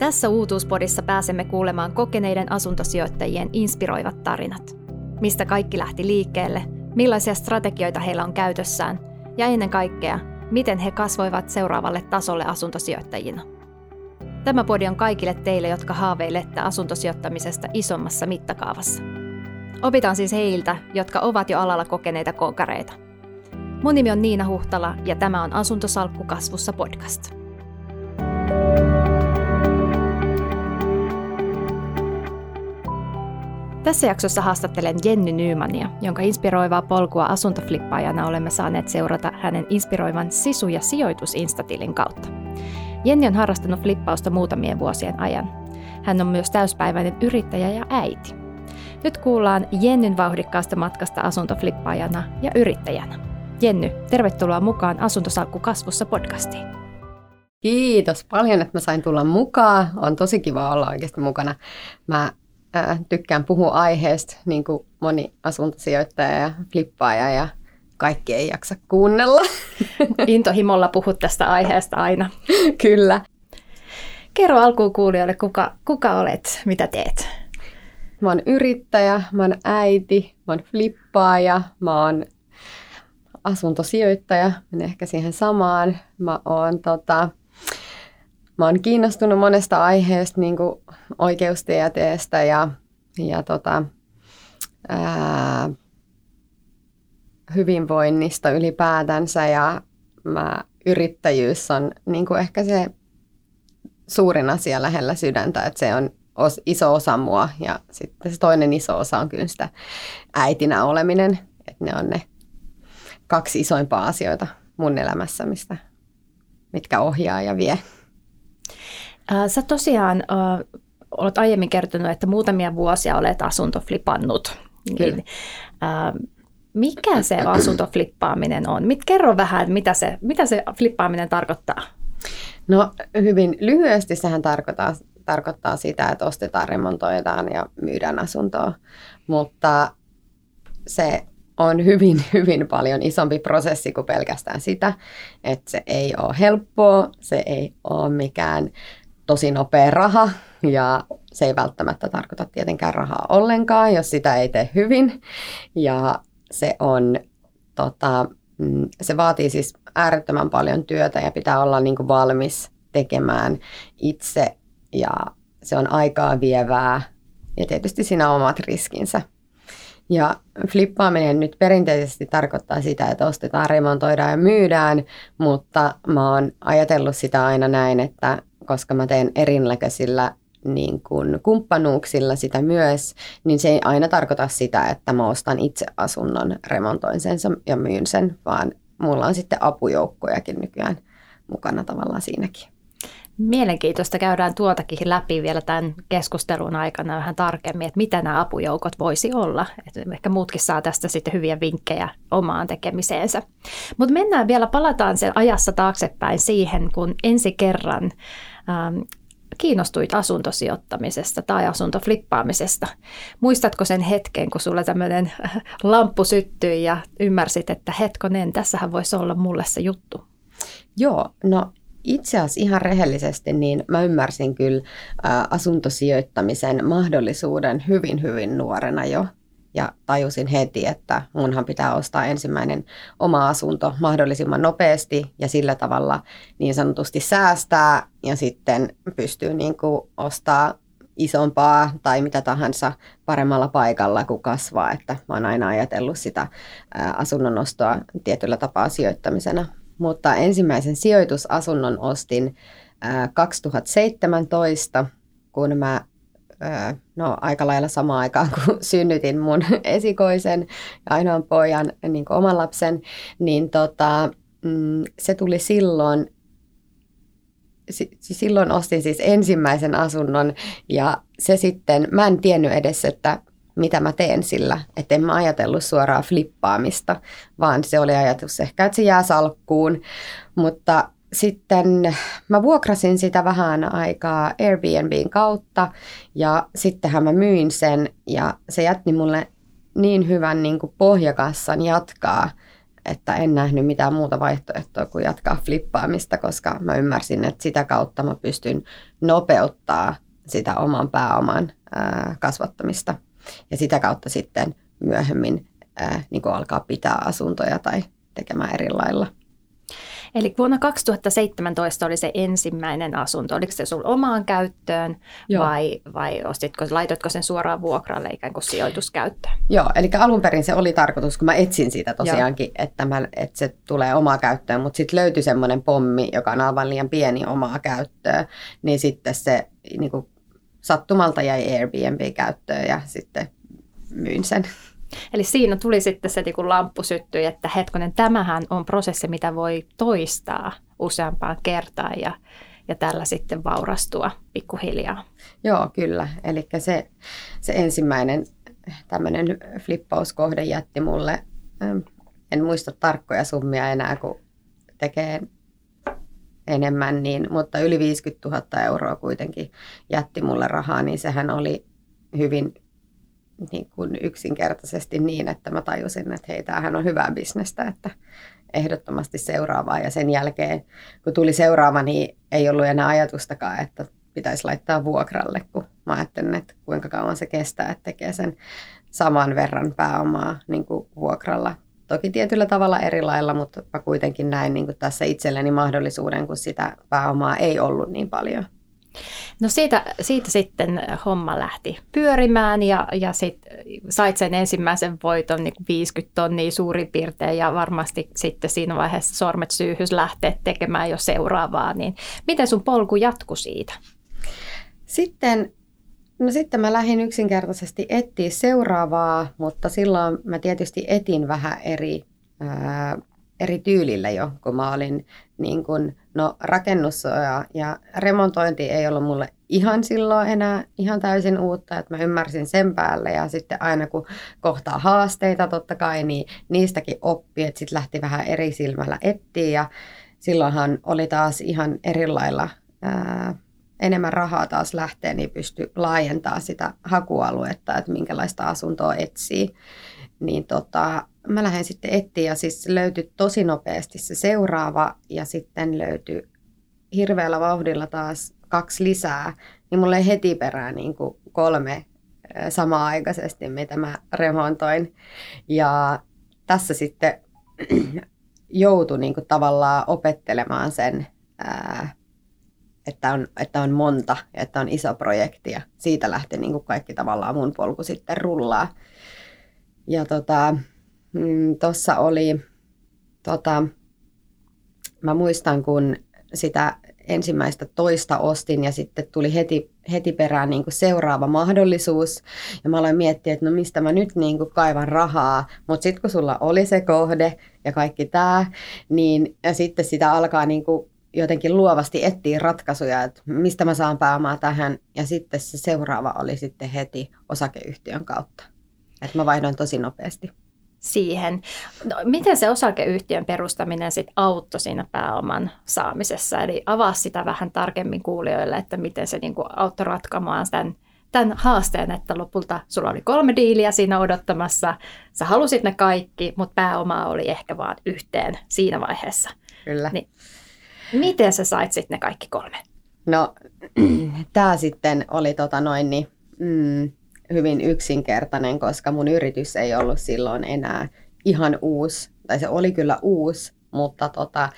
Tässä uutuuspodissa pääsemme kuulemaan kokeneiden asuntosijoittajien inspiroivat tarinat. Mistä kaikki lähti liikkeelle, millaisia strategioita heillä on käytössään ja ennen kaikkea, miten he kasvoivat seuraavalle tasolle asuntosijoittajina. Tämä podi on kaikille teille, jotka haaveilette asuntosijoittamisesta isommassa mittakaavassa. Opitaan siis heiltä, jotka ovat jo alalla kokeneita konkareita. Mun nimi on Niina Huhtala ja tämä on Asuntosalkku kasvussa podcast. Tässä jaksossa haastattelen Jenny Nymania, jonka inspiroivaa polkua asuntoflippaajana olemme saaneet seurata hänen inspiroivan sisu- ja sijoitusinstatilin kautta. Jenny on harrastanut flippausta muutamien vuosien ajan. Hän on myös täyspäiväinen yrittäjä ja äiti. Nyt kuullaan Jennyn vauhdikkaasta matkasta asuntoflippaajana ja yrittäjänä. Jenny, tervetuloa mukaan Asuntosalkku kasvussa podcastiin. Kiitos paljon, että mä sain tulla mukaan. On tosi kiva olla oikeasti mukana. Mä ää, tykkään puhua aiheesta, niin kuin moni asuntosijoittaja ja flippaaja ja kaikki ei jaksa kuunnella. Intohimolla puhut tästä aiheesta aina. Kyllä. Kerro alkuun kuulijoille, kuka, kuka olet, mitä teet? Mä oon yrittäjä, mä oon äiti, mä oon flippaaja, mä oon asuntosijoittaja, menen ehkä siihen samaan. Mä oon tota, mä oon kiinnostunut monesta aiheesta, niin kuin oikeustieteestä ja, ja tota, ää, hyvinvoinnista ylipäätänsä ja mä, yrittäjyys on niin kuin ehkä se suurin asia lähellä sydäntä, että se on os, iso osa mua ja sitten se toinen iso osa on kyllä sitä äitinä oleminen, että ne on ne kaksi isoimpaa asioita mun elämässä, mistä, mitkä ohjaa ja vie. Sä tosiaan äh, olet aiemmin kertonut, että muutamia vuosia olet asuntoflipannut. Kyllä. Niin, äh, mikä se asuntoflippaaminen on? Mit, kerro vähän, mitä se, mitä se flippaaminen tarkoittaa. No hyvin lyhyesti sehän tarkoittaa, tarkoittaa sitä, että ostetaan, remontoidaan ja myydään asuntoa, mutta se on hyvin, hyvin paljon isompi prosessi kuin pelkästään sitä, että se ei ole helppoa, se ei ole mikään tosi nopea raha ja se ei välttämättä tarkoita tietenkään rahaa ollenkaan, jos sitä ei tee hyvin. Ja se on, tota, mm, se vaatii siis äärettömän paljon työtä ja pitää olla niin kuin valmis tekemään itse ja se on aikaa vievää ja tietysti siinä on omat riskinsä. Ja flippaaminen nyt perinteisesti tarkoittaa sitä, että ostetaan, remontoidaan ja myydään, mutta mä oon ajatellut sitä aina näin, että koska mä teen erinäköisillä niin kuin kumppanuuksilla sitä myös, niin se ei aina tarkoita sitä, että mä ostan itse asunnon, remontoin sen ja myyn sen, vaan mulla on sitten apujoukkojakin nykyään mukana tavallaan siinäkin. Mielenkiintoista käydään tuotakin läpi vielä tämän keskustelun aikana vähän tarkemmin, että mitä nämä apujoukot voisi olla. Että ehkä muutkin saa tästä sitten hyviä vinkkejä omaan tekemiseensä. Mutta mennään vielä, palataan sen ajassa taaksepäin siihen, kun ensi kerran ähm, kiinnostuit asuntosijoittamisesta tai asuntoflippaamisesta. Muistatko sen hetken, kun sulle tämmöinen lamppu syttyi ja ymmärsit, että hetkonen, tässähän voisi olla mulle se juttu? Joo, no itse asiassa ihan rehellisesti, niin mä ymmärsin kyllä ä, asuntosijoittamisen mahdollisuuden hyvin, hyvin nuorena jo. Ja tajusin heti, että munhan pitää ostaa ensimmäinen oma asunto mahdollisimman nopeasti ja sillä tavalla niin sanotusti säästää ja sitten pystyy niin kuin ostaa isompaa tai mitä tahansa paremmalla paikalla, kuin kasvaa. Että mä oon aina ajatellut sitä asunnon ostoa tietyllä tapaa sijoittamisena mutta ensimmäisen sijoitusasunnon ostin 2017, kun mä no aika lailla samaan aikaan, kun synnytin mun esikoisen ja ainoan pojan, niin kuin oman lapsen, niin tota, mm, se tuli silloin, silloin ostin siis ensimmäisen asunnon ja se sitten, mä en tiennyt edes, että mitä mä teen sillä. Että en mä ajatellut suoraan flippaamista, vaan se oli ajatus ehkä, että se jää salkkuun. Mutta sitten mä vuokrasin sitä vähän aikaa Airbnbin kautta ja sittenhän mä myin sen ja se jätti mulle niin hyvän niin kuin pohjakassan jatkaa että en nähnyt mitään muuta vaihtoehtoa kuin jatkaa flippaamista, koska mä ymmärsin, että sitä kautta mä pystyn nopeuttaa sitä oman pääoman ää, kasvattamista ja sitä kautta sitten myöhemmin niin alkaa pitää asuntoja tai tekemään eri lailla. Eli vuonna 2017 oli se ensimmäinen asunto. Oliko se sun omaan käyttöön Joo. vai, vai ostitko, laitoitko sen suoraan vuokralle ikään kuin sijoituskäyttöön? Joo, eli alun perin se oli tarkoitus, kun mä etsin siitä tosiaankin, että, mä, että se tulee omaa käyttöön, mutta sitten löytyi semmoinen pommi, joka on aivan liian pieni omaa käyttöön, niin sitten se niin kuin sattumalta jäi Airbnb-käyttöön ja sitten myin sen. Eli siinä tuli sitten se kun lamppu syttyi, että hetkonen, tämähän on prosessi, mitä voi toistaa useampaan kertaan ja, ja tällä sitten vaurastua pikkuhiljaa. Joo, kyllä. Eli se, se ensimmäinen tämmöinen flippauskohde jätti mulle, ähm, en muista tarkkoja summia enää, kun tekee enemmän, niin, mutta yli 50 000 euroa kuitenkin jätti mulle rahaa, niin sehän oli hyvin niin kuin yksinkertaisesti niin, että mä tajusin, että hei, tämähän on hyvää bisnestä, että ehdottomasti seuraavaa. Ja sen jälkeen, kun tuli seuraava, niin ei ollut enää ajatustakaan, että pitäisi laittaa vuokralle, kun mä ajattelin, että kuinka kauan se kestää, että tekee sen saman verran pääomaa niin kuin vuokralla. Toki tietyllä tavalla eri lailla, mutta mä kuitenkin näin niin kuin tässä itselleni mahdollisuuden, kun sitä pääomaa ei ollut niin paljon. No siitä, siitä sitten homma lähti pyörimään ja, ja sit sait sen ensimmäisen voiton niin 50 tonnia suurin piirtein ja varmasti sitten siinä vaiheessa sormet syyhys lähteä tekemään jo seuraavaa. Niin miten sun polku jatkui siitä? Sitten, no sitten mä lähdin yksinkertaisesti etsiä seuraavaa, mutta silloin mä tietysti etin vähän eri ää, eri tyylillä jo, kun mä olin niin kun, no rakennus ja, remontointi ei ollut mulle ihan silloin enää ihan täysin uutta, että mä ymmärsin sen päälle ja sitten aina kun kohtaa haasteita totta kai, niin niistäkin oppi, että sitten lähti vähän eri silmällä etsiä ja silloinhan oli taas ihan eri lailla ää, enemmän rahaa taas lähtee, niin pystyi laajentamaan sitä hakualuetta, että minkälaista asuntoa etsii. Niin tota, mä lähdin sitten etsiä ja siis löytyi tosi nopeasti se seuraava ja sitten löytyi hirveällä vauhdilla taas kaksi lisää, niin mulle heti perään niin kuin kolme samaa aikaisesti, mitä mä remontoin. Ja tässä sitten joutui niin kuin tavallaan opettelemaan sen, että on, että on monta, että on iso projekti ja siitä lähti niin kuin kaikki tavallaan mun polku sitten rullaa. Ja tota, mm, oli, tota, mä muistan kun sitä ensimmäistä toista ostin ja sitten tuli heti, heti perään niin kuin seuraava mahdollisuus. Ja mä aloin miettiä, että no mistä mä nyt niin kuin kaivan rahaa. Mutta sitten kun sulla oli se kohde ja kaikki tämä, niin ja sitten sitä alkaa niin kuin jotenkin luovasti etsiä ratkaisuja, että mistä mä saan pääomaa tähän. Ja sitten se seuraava oli sitten heti osakeyhtiön kautta. Että mä vaihdoin tosi nopeasti siihen. No, miten se osakeyhtiön perustaminen sit auttoi siinä pääoman saamisessa? Eli avaa sitä vähän tarkemmin kuulijoille, että miten se niinku auttoi ratkamaan tämän, tämän haasteen, että lopulta sulla oli kolme diiliä siinä odottamassa. Sä halusit ne kaikki, mutta pääomaa oli ehkä vain yhteen siinä vaiheessa. Kyllä. Niin, miten sä sait sitten ne kaikki kolme? No, tämä sitten oli tota noin, niin, mm, hyvin yksinkertainen, koska mun yritys ei ollut silloin enää ihan uusi, tai se oli kyllä uusi, mutta tota,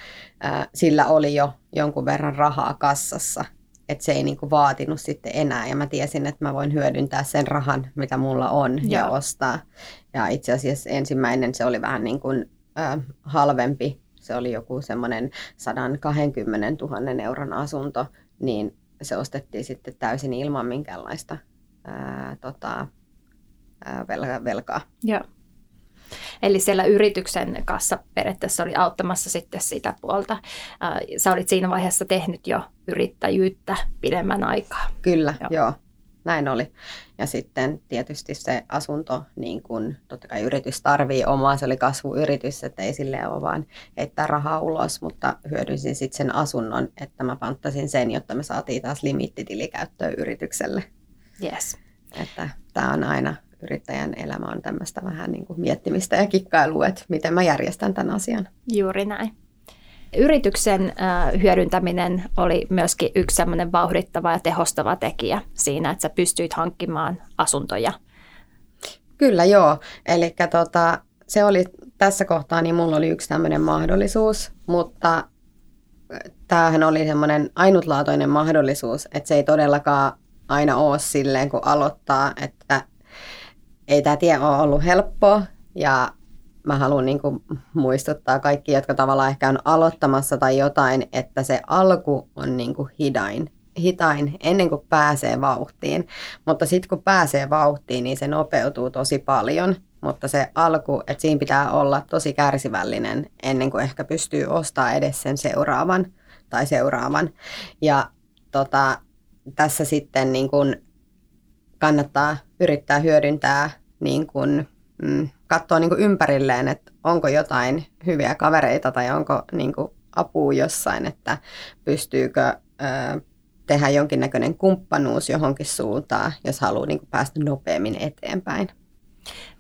ää, sillä oli jo jonkun verran rahaa kassassa, että se ei niinku vaatinut sitten enää, ja mä tiesin, että mä voin hyödyntää sen rahan, mitä mulla on, Joo. ja ostaa. Ja itse asiassa ensimmäinen se oli vähän niin kuin, ää, halvempi, se oli joku semmoinen 120 000 euron asunto, niin se ostettiin sitten täysin ilman minkäänlaista ää, tota, ää, velka, velkaa. Joo. Eli siellä yrityksen kanssa periaatteessa oli auttamassa sitten sitä puolta. Sä olit siinä vaiheessa tehnyt jo yrittäjyyttä pidemmän aikaa. Kyllä, joo. joo. Näin oli. Ja sitten tietysti se asunto, niin kun totta kai yritys tarvii omaa, se oli kasvuyritys, että ei sille ole vaan heittää rahaa ulos, mutta hyödynsin sitten sen asunnon, että mä panttasin sen, jotta me saatiin taas limittitili käyttöön yritykselle. Yes. Että tämä on aina yrittäjän elämä on tämmöistä vähän niin kuin miettimistä ja kikkailua, että miten mä järjestän tämän asian. Juuri näin. Yrityksen hyödyntäminen oli myöskin yksi semmoinen vauhdittava ja tehostava tekijä siinä, että sä pystyit hankkimaan asuntoja. Kyllä joo, eli tota, se oli tässä kohtaa, niin mulla oli yksi tämmöinen mahdollisuus, mutta tämähän oli semmoinen ainutlaatuinen mahdollisuus, että se ei todellakaan aina ole silleen, kun aloittaa, että ei tämä tie ole ollut helppoa ja mä haluan niin kuin muistuttaa kaikki, jotka tavallaan ehkä on aloittamassa tai jotain, että se alku on niin kuin hidain, hitain ennen kuin pääsee vauhtiin. Mutta sitten kun pääsee vauhtiin, niin se nopeutuu tosi paljon. Mutta se alku, että siinä pitää olla tosi kärsivällinen ennen kuin ehkä pystyy ostamaan edes sen seuraavan tai seuraavan. Ja tota, tässä sitten niin kuin kannattaa yrittää hyödyntää niin kuin, mm, katsoa niin kuin ympärilleen, että onko jotain hyviä kavereita tai onko niin kuin apua jossain, että pystyykö ö, tehdä jonkinnäköinen kumppanuus johonkin suuntaan, jos haluaa niin kuin päästä nopeammin eteenpäin.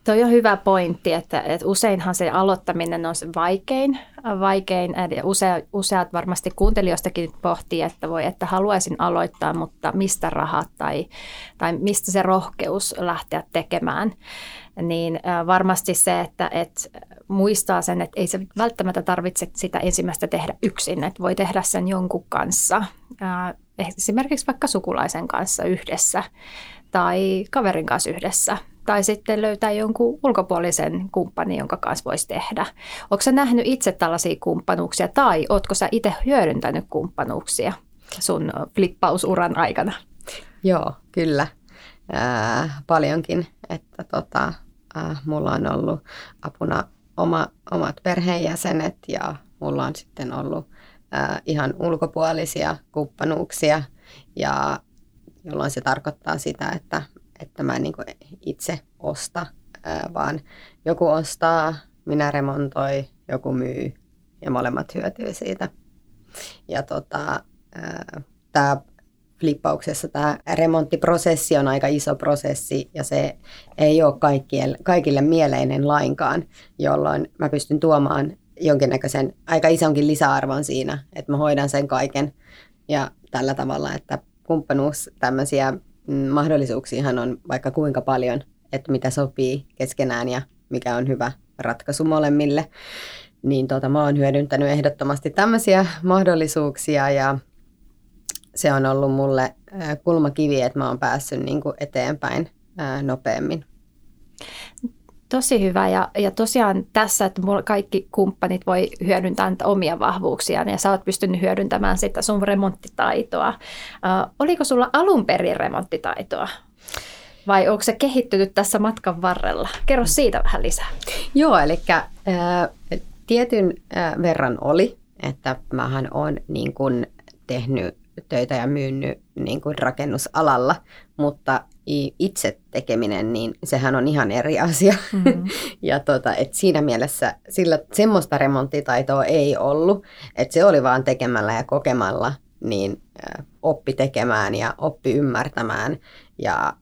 Tuo on hyvä pointti, että, että useinhan se aloittaminen on se vaikein. vaikein use, useat varmasti kuuntelijoistakin pohtii, että voi, että haluaisin aloittaa, mutta mistä rahat tai, tai mistä se rohkeus lähteä tekemään. Niin varmasti se, että, että muistaa sen, että ei se välttämättä tarvitse sitä ensimmäistä tehdä yksin, että voi tehdä sen jonkun kanssa, esimerkiksi vaikka sukulaisen kanssa yhdessä tai kaverin kanssa yhdessä tai sitten löytää jonkun ulkopuolisen kumppanin, jonka kanssa voisi tehdä. Sä nähnyt itse tällaisia kumppanuuksia tai ootko sä itse hyödyntänyt kumppanuuksia sun flippausuran aikana? Joo, kyllä. Äh, paljonkin. Että tota, äh, mulla on ollut apuna oma, omat perheenjäsenet ja mulla on sitten ollut äh, ihan ulkopuolisia kumppanuuksia ja jolloin se tarkoittaa sitä, että että mä en niin itse osta, vaan joku ostaa, minä remontoi, joku myy ja molemmat hyötyy siitä. Ja tota, tämä flippauksessa tämä remonttiprosessi on aika iso prosessi ja se ei ole kaikille, kaikille mieleinen lainkaan, jolloin mä pystyn tuomaan jonkinnäköisen aika isonkin lisäarvon siinä, että mä hoidan sen kaiken ja tällä tavalla, että kumppanuus tämmöisiä Mm, mahdollisuuksiahan on vaikka kuinka paljon, että mitä sopii keskenään ja mikä on hyvä ratkaisu molemmille. Niin tota, mä oon hyödyntänyt ehdottomasti tämmöisiä mahdollisuuksia ja se on ollut mulle kulmakivi, että mä oon päässyt niin kuin eteenpäin nopeammin. Tosi hyvä ja, ja tosiaan tässä, että mulla kaikki kumppanit voi hyödyntää niitä omia vahvuuksiaan ja sä oot pystynyt hyödyntämään sitä sun remonttitaitoa. Uh, oliko sulla alun perin remonttitaitoa? Vai onko se kehittynyt tässä matkan varrella? Kerro siitä vähän lisää. Joo, eli äh, tietyn äh, verran oli, että mähän on niin kun tehnyt töitä ja myynyt niin kuin rakennusalalla, mutta itse tekeminen, niin sehän on ihan eri asia. Mm-hmm. ja tota, et siinä mielessä sillä semmoista remonttitaitoa ei ollut, että se oli vaan tekemällä ja kokemalla, niin äh, oppi tekemään ja oppi ymmärtämään. Ja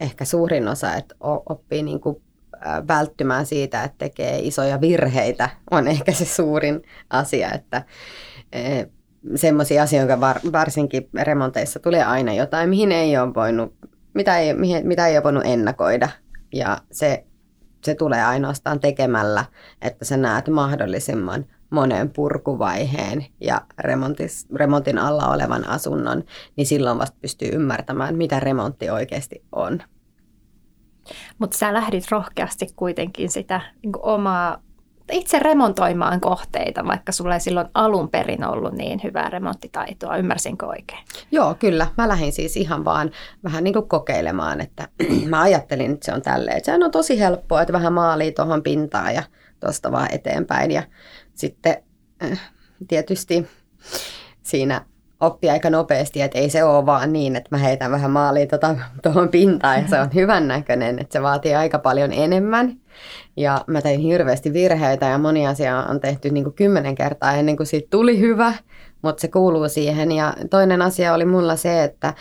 ehkä suurin osa, että oppii niin kuin, äh, välttymään siitä, että tekee isoja virheitä, on ehkä se suurin asia, että äh, semmoisia asioita, var, varsinkin remonteissa tulee aina jotain, mihin ei ole voinut mitä ei, mitä ei ole voinut ennakoida. Ja se, se tulee ainoastaan tekemällä, että sä näet mahdollisimman monen purkuvaiheen ja remontis, remontin alla olevan asunnon, niin silloin vasta pystyy ymmärtämään, mitä remontti oikeasti on. Mutta sä lähdit rohkeasti kuitenkin sitä niin omaa itse remontoimaan kohteita, vaikka sulla ei silloin alun perin ollut niin hyvää remonttitaitoa. Ymmärsinkö oikein? Joo, kyllä. Mä lähdin siis ihan vaan vähän niin kuin kokeilemaan, että mä ajattelin, että se on tälleen. Että sehän on tosi helppoa, että vähän maalii tuohon pintaan ja tuosta vaan eteenpäin. Ja sitten äh, tietysti siinä oppi aika nopeasti, että ei se ole vaan niin, että mä heitän vähän maalia tuohon pintaan ja se on hyvän näköinen, että se vaatii aika paljon enemmän. Ja mä tein hirveästi virheitä ja moni asia on tehty niin kuin kymmenen kertaa ennen kuin siitä tuli hyvä, mutta se kuuluu siihen. Ja toinen asia oli mulla se, että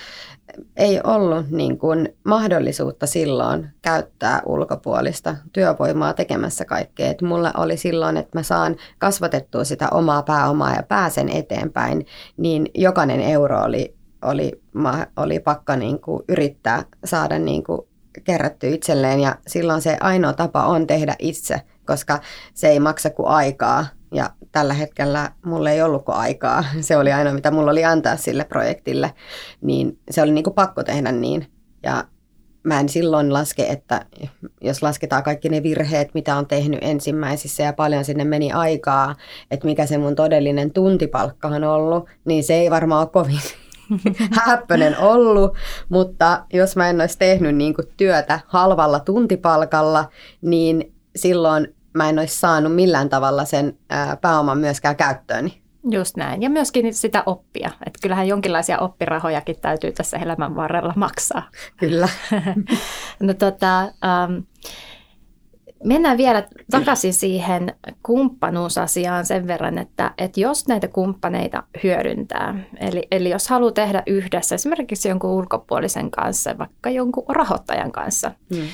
ei ollut niin kuin mahdollisuutta silloin käyttää ulkopuolista työvoimaa tekemässä kaikkea. Et mulla oli silloin, että mä saan kasvatettua sitä omaa pääomaa ja pääsen eteenpäin, niin jokainen euro oli, oli, oli pakka niin kuin yrittää saada niin kuin kerätty itselleen ja silloin se ainoa tapa on tehdä itse, koska se ei maksa kuin aikaa ja tällä hetkellä mulla ei ollut aikaa. Se oli ainoa, mitä mulla oli antaa sille projektille. Niin se oli niin kuin pakko tehdä niin. Ja mä en silloin laske, että jos lasketaan kaikki ne virheet, mitä on tehnyt ensimmäisissä ja paljon sinne meni aikaa, että mikä se mun todellinen tuntipalkka on ollut, niin se ei varmaan ole kovin häppönen ollut, mutta jos mä en olisi tehnyt niin kuin työtä halvalla tuntipalkalla, niin silloin mä en olisi saanut millään tavalla sen pääoman myöskään käyttööni. Just näin. Ja myöskin sitä oppia. Että kyllähän jonkinlaisia oppirahojakin täytyy tässä elämän varrella maksaa. Kyllä. no tota, um, Mennään vielä takaisin siihen kumppanuusasiaan sen verran, että, että jos näitä kumppaneita hyödyntää, eli, eli jos haluaa tehdä yhdessä esimerkiksi jonkun ulkopuolisen kanssa, vaikka jonkun rahoittajan kanssa, hmm. uh,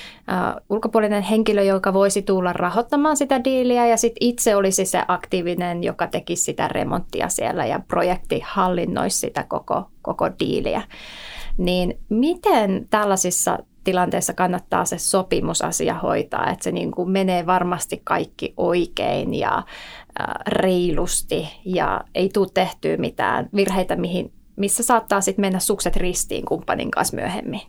ulkopuolinen henkilö, joka voisi tulla rahoittamaan sitä diiliä ja sitten itse olisi se aktiivinen, joka tekisi sitä remonttia siellä ja projekti hallinnoisi sitä koko, koko diiliä, niin miten tällaisissa tilanteessa kannattaa se sopimusasia hoitaa, että se niin kuin menee varmasti kaikki oikein ja reilusti ja ei tule tehtyä mitään virheitä, mihin, missä saattaa sitten mennä sukset ristiin kumppanin kanssa myöhemmin.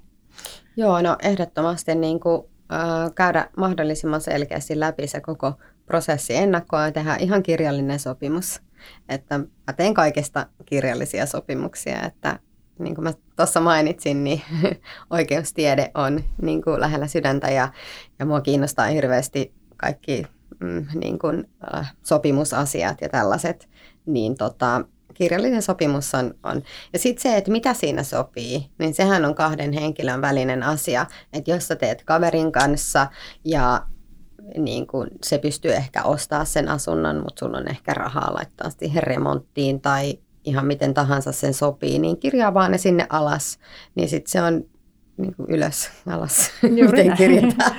Joo, no ehdottomasti niin kuin, äh, käydä mahdollisimman selkeästi läpi se koko prosessi ennakkoon ja tehdä ihan kirjallinen sopimus. Että mä teen kaikista kirjallisia sopimuksia, että niin kuin mä tuossa mainitsin, niin oikeustiede on niin kuin lähellä sydäntä ja, ja mua kiinnostaa hirveästi kaikki mm, niin kuin, äh, sopimusasiat ja tällaiset, niin tota, kirjallinen sopimus on. on. Ja sitten se, että mitä siinä sopii, niin sehän on kahden henkilön välinen asia. Että jos sä teet kaverin kanssa ja niin kuin se pystyy ehkä ostaa sen asunnon, mutta sulla on ehkä rahaa laittaa siihen remonttiin tai ihan miten tahansa sen sopii, niin kirjaa vaan ne sinne alas, niin sitten se on niin kuin ylös, alas, miten kirjataan.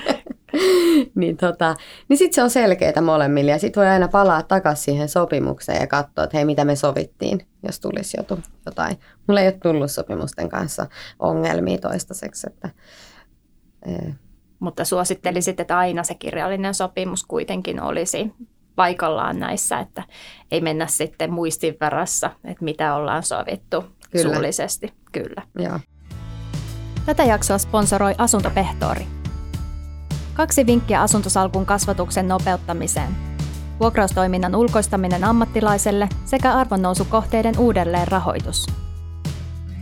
niin tota, niin sitten se on selkeää molemmille ja sitten voi aina palaa takaisin siihen sopimukseen ja katsoa, että hei mitä me sovittiin, jos tulisi jotain. Mulla ei ole tullut sopimusten kanssa ongelmia toistaiseksi. Että, ee. Mutta suosittelisit, että aina se kirjallinen sopimus kuitenkin olisi paikallaan näissä, että ei mennä sitten muistin varassa, että mitä ollaan sovittu Kyllä. suullisesti. Kyllä. Ja. Tätä jaksoa sponsoroi Asuntopehtori. Kaksi vinkkiä asuntosalkun kasvatuksen nopeuttamiseen. Vuokraustoiminnan ulkoistaminen ammattilaiselle sekä arvonnousukohteiden uudelleen rahoitus.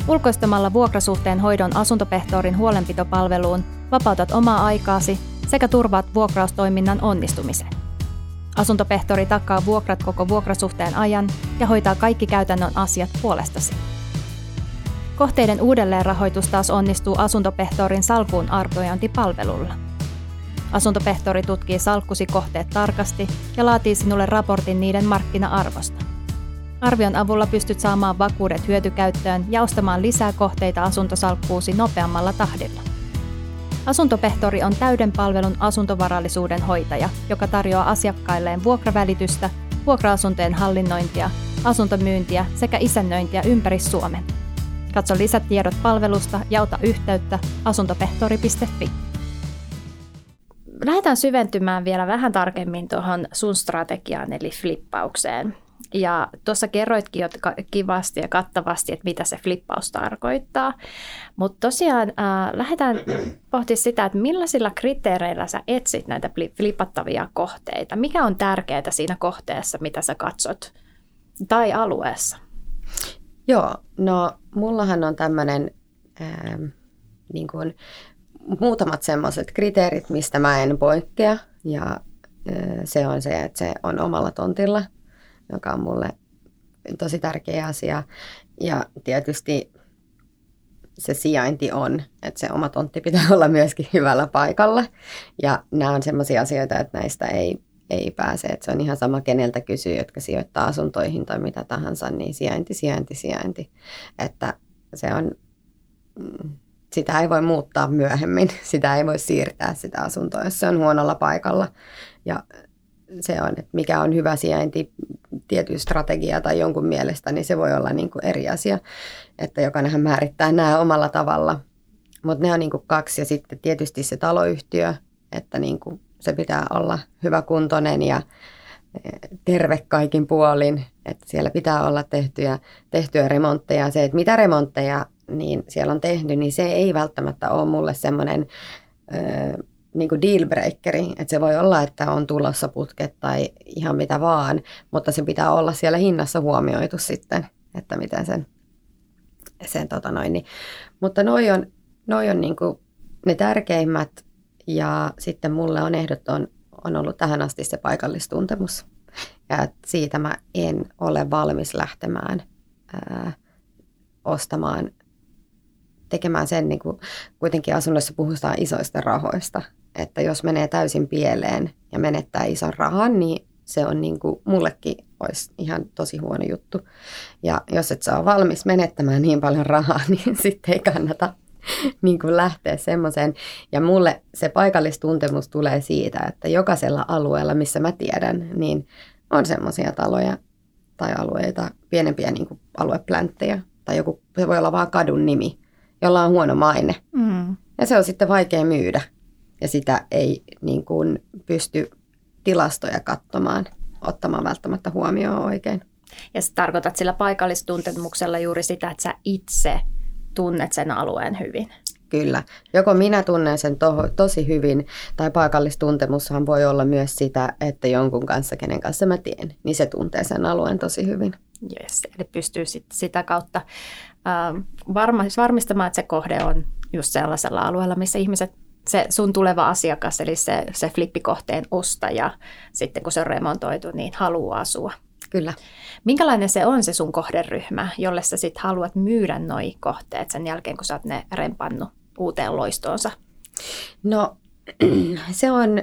Ulkoistamalla vuokrasuhteen hoidon asuntopehtorin huolenpitopalveluun vapautat omaa aikaasi sekä turvaat vuokraustoiminnan onnistumisen. Asuntopehtori takaa vuokrat koko vuokrasuhteen ajan ja hoitaa kaikki käytännön asiat puolestasi. Kohteiden uudelleenrahoitus taas onnistuu asuntopehtorin salkuun arviointipalvelulla. Asuntopehtori tutkii salkkusi kohteet tarkasti ja laatii sinulle raportin niiden markkina-arvosta. Arvion avulla pystyt saamaan vakuudet hyötykäyttöön ja ostamaan lisää kohteita asuntosalkkuusi nopeammalla tahdilla. Asuntopehtori on täyden palvelun asuntovarallisuuden hoitaja, joka tarjoaa asiakkailleen vuokravälitystä, vuokra-asuntojen hallinnointia, asuntomyyntiä sekä isännöintiä ympäri Suomen. Katso lisätiedot palvelusta ja ota yhteyttä asuntopehtori.fi. Lähdetään syventymään vielä vähän tarkemmin tuohon sun strategiaan eli flippaukseen. Ja tuossa kerroitkin jo kivasti ja kattavasti, että mitä se flippaus tarkoittaa. Mutta tosiaan äh, lähdetään pohtimaan sitä, että millaisilla kriteereillä sä etsit näitä flippattavia kohteita. Mikä on tärkeää siinä kohteessa, mitä sä katsot, tai alueessa? Joo, no mullahan on tämmöinen ähm, niin kuin, muutamat semmoiset kriteerit, mistä mä en poikkea. Ja äh, se on se, että se on omalla tontilla – joka on mulle tosi tärkeä asia. Ja tietysti se sijainti on, että se oma tontti pitää olla myöskin hyvällä paikalla. Ja nämä on sellaisia asioita, että näistä ei, ei pääse. Että se on ihan sama, keneltä kysyy, jotka sijoittaa asuntoihin tai mitä tahansa, niin sijainti, sijainti, sijainti. Että se on, mm, sitä ei voi muuttaa myöhemmin, sitä ei voi siirtää sitä asuntoa, jos se on huonolla paikalla. Ja se on, että mikä on hyvä sijainti tietyn strategia tai jonkun mielestä, niin se voi olla niin kuin eri asia, että jokainenhan määrittää nämä omalla tavalla. Mutta ne on niin kuin kaksi ja sitten tietysti se taloyhtiö, että niin kuin se pitää olla hyväkuntoinen ja e, terve kaikin puolin, että siellä pitää olla tehtyjä, tehtyjä remontteja. Se, että mitä remontteja niin siellä on tehnyt, niin se ei välttämättä ole mulle semmoinen niin kuin dealbreakeri, että se voi olla, että on tulossa putket tai ihan mitä vaan, mutta se pitää olla siellä hinnassa huomioitu sitten, että miten sen, sen tota noin, niin. mutta noi on, noi on niin kuin ne tärkeimmät ja sitten mulle on ehdoton on ollut tähän asti se paikallistuntemus. Ja siitä mä en ole valmis lähtemään ää, ostamaan tekemään sen, niin kuin kuitenkin asunnossa puhutaan isoista rahoista, että jos menee täysin pieleen ja menettää ison rahan, niin se on niin kuin, mullekin olisi ihan tosi huono juttu. Ja jos et saa valmis menettämään niin paljon rahaa, niin sitten ei kannata niin kuin lähteä semmoiseen. Ja mulle se paikallistuntemus tulee siitä, että jokaisella alueella, missä mä tiedän, niin on semmoisia taloja tai alueita, pienempiä niin kuin alueplänttejä, tai joku, se voi olla vaan kadun nimi, jolla on huono maine. Mm. Ja se on sitten vaikea myydä ja sitä ei niin kuin pysty tilastoja katsomaan, ottamaan välttämättä huomioon oikein. Ja sä tarkoitat sillä paikallistuntemuksella juuri sitä, että sä itse tunnet sen alueen hyvin. Kyllä. Joko minä tunnen sen to- tosi hyvin, tai paikallistuntemushan voi olla myös sitä, että jonkun kanssa, kenen kanssa mä teen, niin se tuntee sen alueen tosi hyvin. Yes, eli pystyy sit sitä kautta äh, varma- varmistamaan, että se kohde on just sellaisella alueella, missä ihmiset se sun tuleva asiakas, eli se, se flippikohteen ostaja, sitten kun se on remontoitu, niin haluaa asua. Kyllä. Minkälainen se on se sun kohderyhmä, jolle sä sitten haluat myydä noi kohteet sen jälkeen, kun sä oot ne rempannut uuteen loistoonsa? No se on,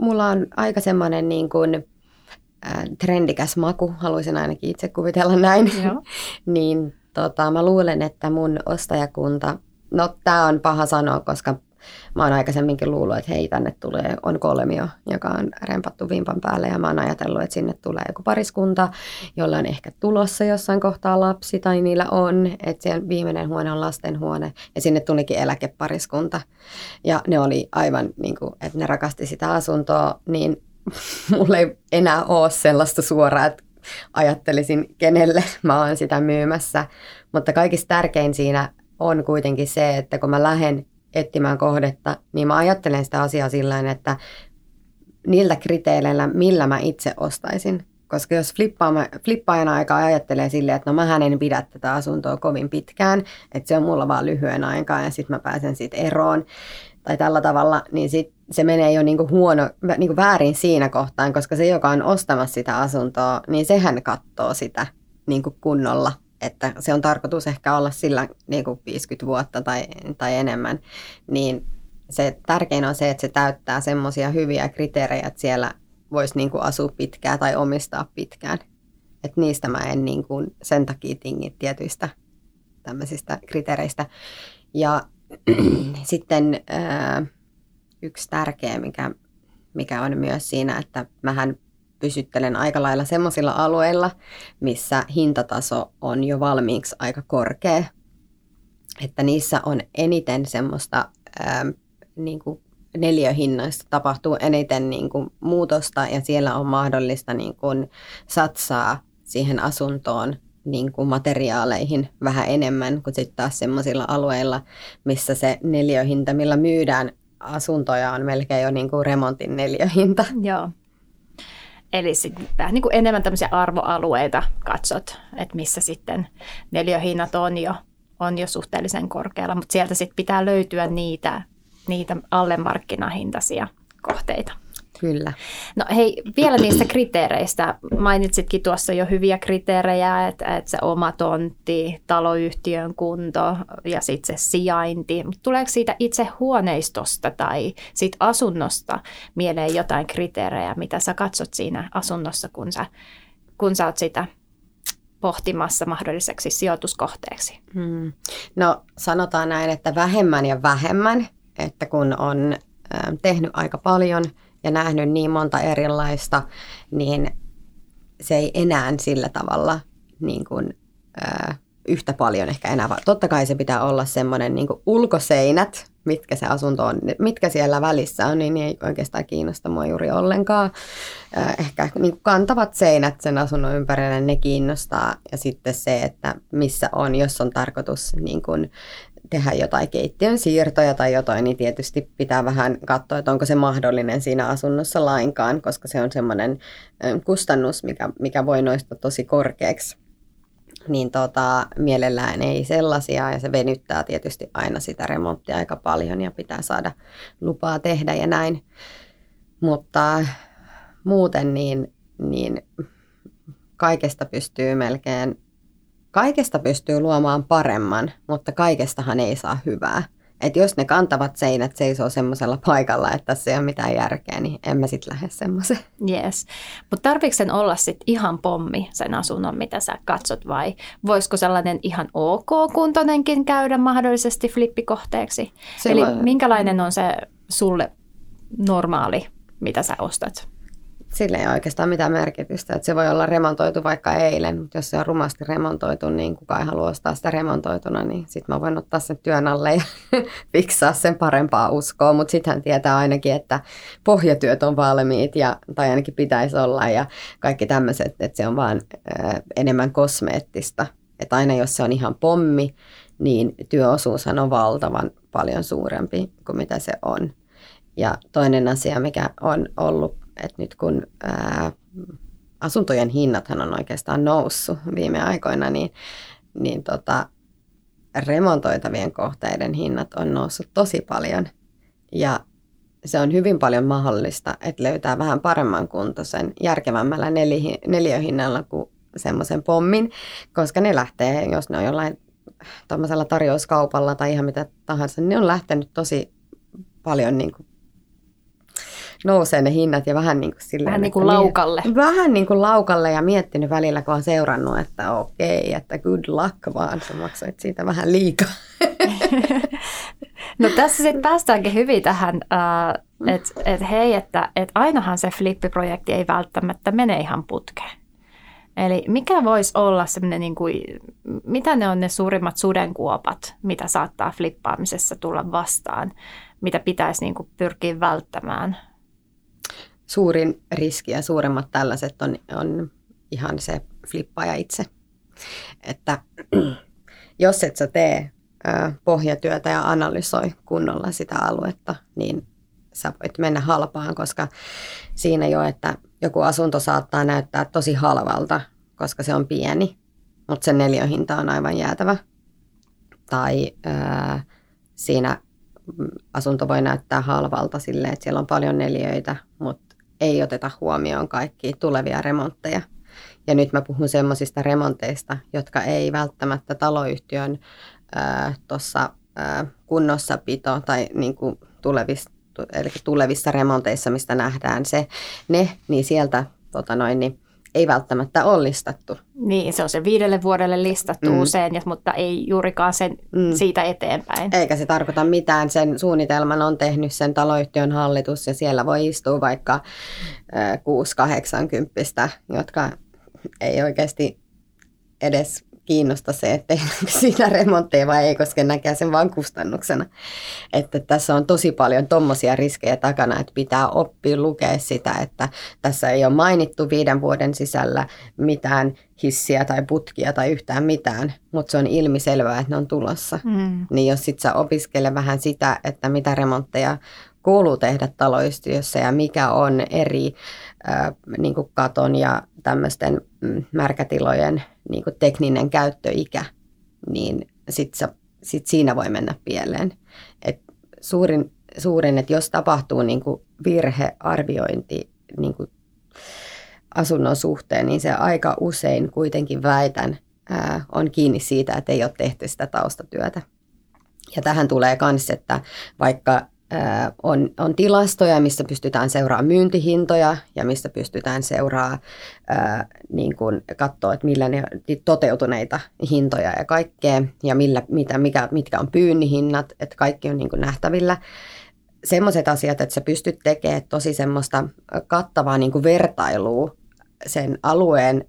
mulla on aika semmoinen niin kuin, äh, trendikäs maku, haluaisin ainakin itse kuvitella näin. Joo. niin tota, mä luulen, että mun ostajakunta, no tämä on paha sanoa, koska mä oon aikaisemminkin luullut, että hei, tänne tulee, on kolmio, joka on rempattu vimpan päälle. Ja mä oon ajatellut, että sinne tulee joku pariskunta, jolla on ehkä tulossa jossain kohtaa lapsi tai niillä on, että siellä viimeinen huone on lastenhuone ja sinne tulikin eläkepariskunta. Ja ne oli aivan niin kuin, että ne rakasti sitä asuntoa, niin mulla ei enää ole sellaista suoraa, että ajattelisin, kenelle mä oon sitä myymässä. Mutta kaikista tärkein siinä on kuitenkin se, että kun mä lähden etsimään kohdetta, niin mä ajattelen sitä asiaa sillä että niillä kriteereillä, millä mä itse ostaisin. Koska jos flippaajana aika ajattelee silleen, että no mä en pidä tätä asuntoa kovin pitkään, että se on mulla vaan lyhyen aikaa ja sitten mä pääsen siitä eroon tai tällä tavalla, niin sit se menee jo niinku huono, niinku väärin siinä kohtaan, koska se, joka on ostamassa sitä asuntoa, niin sehän katsoo sitä niinku kunnolla että se on tarkoitus ehkä olla sillä niin kuin 50 vuotta tai, tai enemmän, niin se tärkein on se, että se täyttää semmoisia hyviä kriteerejä, että siellä voisi niin kuin asua pitkään tai omistaa pitkään. Et niistä mä en niin kuin sen takia tingi tietyistä tämmöisistä kriteereistä. Ja sitten ää, yksi tärkeä, mikä, mikä on myös siinä, että mähän pysyttelen aika lailla semmoisilla alueilla, missä hintataso on jo valmiiksi aika korkea. Että niissä on eniten semmoista ää, niin kuin neliöhinnoista tapahtuu eniten niin kuin muutosta ja siellä on mahdollista niin kuin satsaa siihen asuntoon niin kuin materiaaleihin vähän enemmän kuin sitten taas semmoisilla alueilla, missä se neliöhinta, millä myydään asuntoja on melkein jo niin kuin remontin neliöhinta. Joo. Eli vähän niin kuin enemmän tämmöisiä arvoalueita katsot, että missä sitten neliöhinnat on jo, on jo suhteellisen korkealla, mutta sieltä sitten pitää löytyä niitä, niitä alle markkinahintaisia kohteita. Kyllä. No hei, vielä niistä kriteereistä. Mainitsitkin tuossa jo hyviä kriteerejä, että, että se oma tontti, taloyhtiön kunto ja sitten se sijainti. Tuleeko siitä itse huoneistosta tai siitä asunnosta mieleen jotain kriteerejä, mitä sä katsot siinä asunnossa, kun sä, kun sä oot sitä pohtimassa mahdolliseksi sijoituskohteeksi? Hmm. No sanotaan näin, että vähemmän ja vähemmän, että kun on tehnyt aika paljon ja nähnyt niin monta erilaista, niin se ei enää sillä tavalla niin kuin, ää, yhtä paljon ehkä enää. Totta kai se pitää olla semmoinen niin ulkoseinät, mitkä se asunto on, mitkä siellä välissä on, niin ei oikeastaan kiinnosta mua juuri ollenkaan. Ehkä niin kantavat seinät sen asunnon ympärille, ne kiinnostaa. Ja sitten se, että missä on, jos on tarkoitus niin kuin tehdä jotain keittiön siirtoja tai jotain, niin tietysti pitää vähän katsoa, että onko se mahdollinen siinä asunnossa lainkaan, koska se on semmoinen kustannus, mikä, mikä voi noista tosi korkeaksi. Niin tota, mielellään ei sellaisia ja se venyttää tietysti aina sitä remonttia aika paljon ja pitää saada lupaa tehdä ja näin. Mutta muuten niin, niin kaikesta pystyy melkein Kaikesta pystyy luomaan paremman, mutta kaikestahan ei saa hyvää. Et jos ne kantavat seinät seisoo semmoisella paikalla, että tässä ei ole mitään järkeä, niin en mä sitten lähde semmoiseen. Yes. Mutta tarviiko sen olla sitten ihan pommi sen asunnon, mitä sä katsot vai voisiko sellainen ihan ok-kuntoinenkin käydä mahdollisesti flippikohteeksi? Se Eli minkälainen on se sulle normaali, mitä sä ostat? Sillä ei oikeastaan mitään merkitystä. Että se voi olla remontoitu vaikka eilen, mutta jos se on rumasti remontoitu, niin kukaan ei halua ostaa sitä remontoituna, niin sitten mä voin ottaa sen työn alle ja fiksaa sen parempaa uskoa. Mutta sitten hän tietää ainakin, että pohjatyöt on valmiit, ja, tai ainakin pitäisi olla, ja kaikki tämmöiset, että se on vaan äh, enemmän kosmeettista. Että aina jos se on ihan pommi, niin työosuushan on valtavan paljon suurempi kuin mitä se on. Ja toinen asia, mikä on ollut että nyt kun ää, asuntojen hinnathan on oikeastaan noussut viime aikoina, niin, niin tota, remontoitavien kohteiden hinnat on noussut tosi paljon. Ja se on hyvin paljon mahdollista, että löytää vähän paremman kuntoisen, järkevämmällä neli, neliöhinnalla kuin semmoisen pommin, koska ne lähtee, jos ne on jollain tuommoisella tarjouskaupalla tai ihan mitä tahansa, niin ne on lähtenyt tosi paljon niin kuin nousee ne hinnat ja vähän niin kuin silleen, Vähän niin kuin laukalle. Mie- vähän niin kuin laukalle ja miettinyt välillä, kun on seurannut, että okei, että good luck vaan, sä maksoit siitä vähän liikaa. no tässä sitten päästäänkin hyvin tähän, uh, että et hei, että et ainahan se flippiprojekti ei välttämättä mene ihan putkeen. Eli mikä voisi olla semmoinen, niin kuin, mitä ne on ne suurimmat sudenkuopat, mitä saattaa flippaamisessa tulla vastaan, mitä pitäisi niin kuin pyrkiä välttämään? Suurin riski ja suuremmat tällaiset on, on ihan se flippaaja itse. Että jos et sä tee pohjatyötä ja analysoi kunnolla sitä aluetta, niin sä voit mennä halpaan, koska siinä jo, että joku asunto saattaa näyttää tosi halvalta, koska se on pieni, mutta sen neliöhinta on aivan jäätävä. Tai ää, siinä asunto voi näyttää halvalta silleen, että siellä on paljon neliöitä, ei oteta huomioon kaikkia tulevia remontteja. Ja nyt mä puhun semmoisista remonteista, jotka ei välttämättä taloyhtiön tuossa kunnossapito tai niin kuin tulevissa, eli tulevissa remonteissa, mistä nähdään se, ne, niin sieltä tota noin, niin ei välttämättä ole listattu. Niin, se on se viidelle vuodelle listattu mm. usein, mutta ei juurikaan sen mm. siitä eteenpäin. Eikä se tarkoita mitään. Sen suunnitelman on tehnyt sen taloyhtiön hallitus ja siellä voi istua vaikka 6-80, jotka ei oikeasti edes kiinnosta se, että tehdäänkö siinä remontteja vai ei, koska näkee sen vain kustannuksena. Että tässä on tosi paljon tuommoisia riskejä takana, että pitää oppia lukea sitä, että tässä ei ole mainittu viiden vuoden sisällä mitään hissiä tai putkia tai yhtään mitään, mutta se on ilmiselvää, että ne on tulossa. Mm. Niin jos sit sä opiskele vähän sitä, että mitä remontteja kuuluu tehdä taloyhtiössä ja mikä on eri niin katon ja tämmöisten mm, märkätilojen niin kuin tekninen käyttöikä, niin sitten sit siinä voi mennä pieleen. Et suurin, suurin, että jos tapahtuu niin kuin virhearviointi niin kuin asunnon suhteen, niin se aika usein kuitenkin väitän on kiinni siitä, että ei ole tehty sitä taustatyötä. Ja tähän tulee myös, että vaikka on, on tilastoja, mistä pystytään seuraamaan myyntihintoja ja mistä pystytään seuraamaan niin katsoa, että millä ne toteutuneita hintoja ja kaikkea ja millä, mitä, mikä, mitkä on pyynnihinnat, että kaikki on niin kuin nähtävillä. Semmoiset asiat, että sä pystyt tekemään tosi semmoista kattavaa niin kuin vertailua sen alueen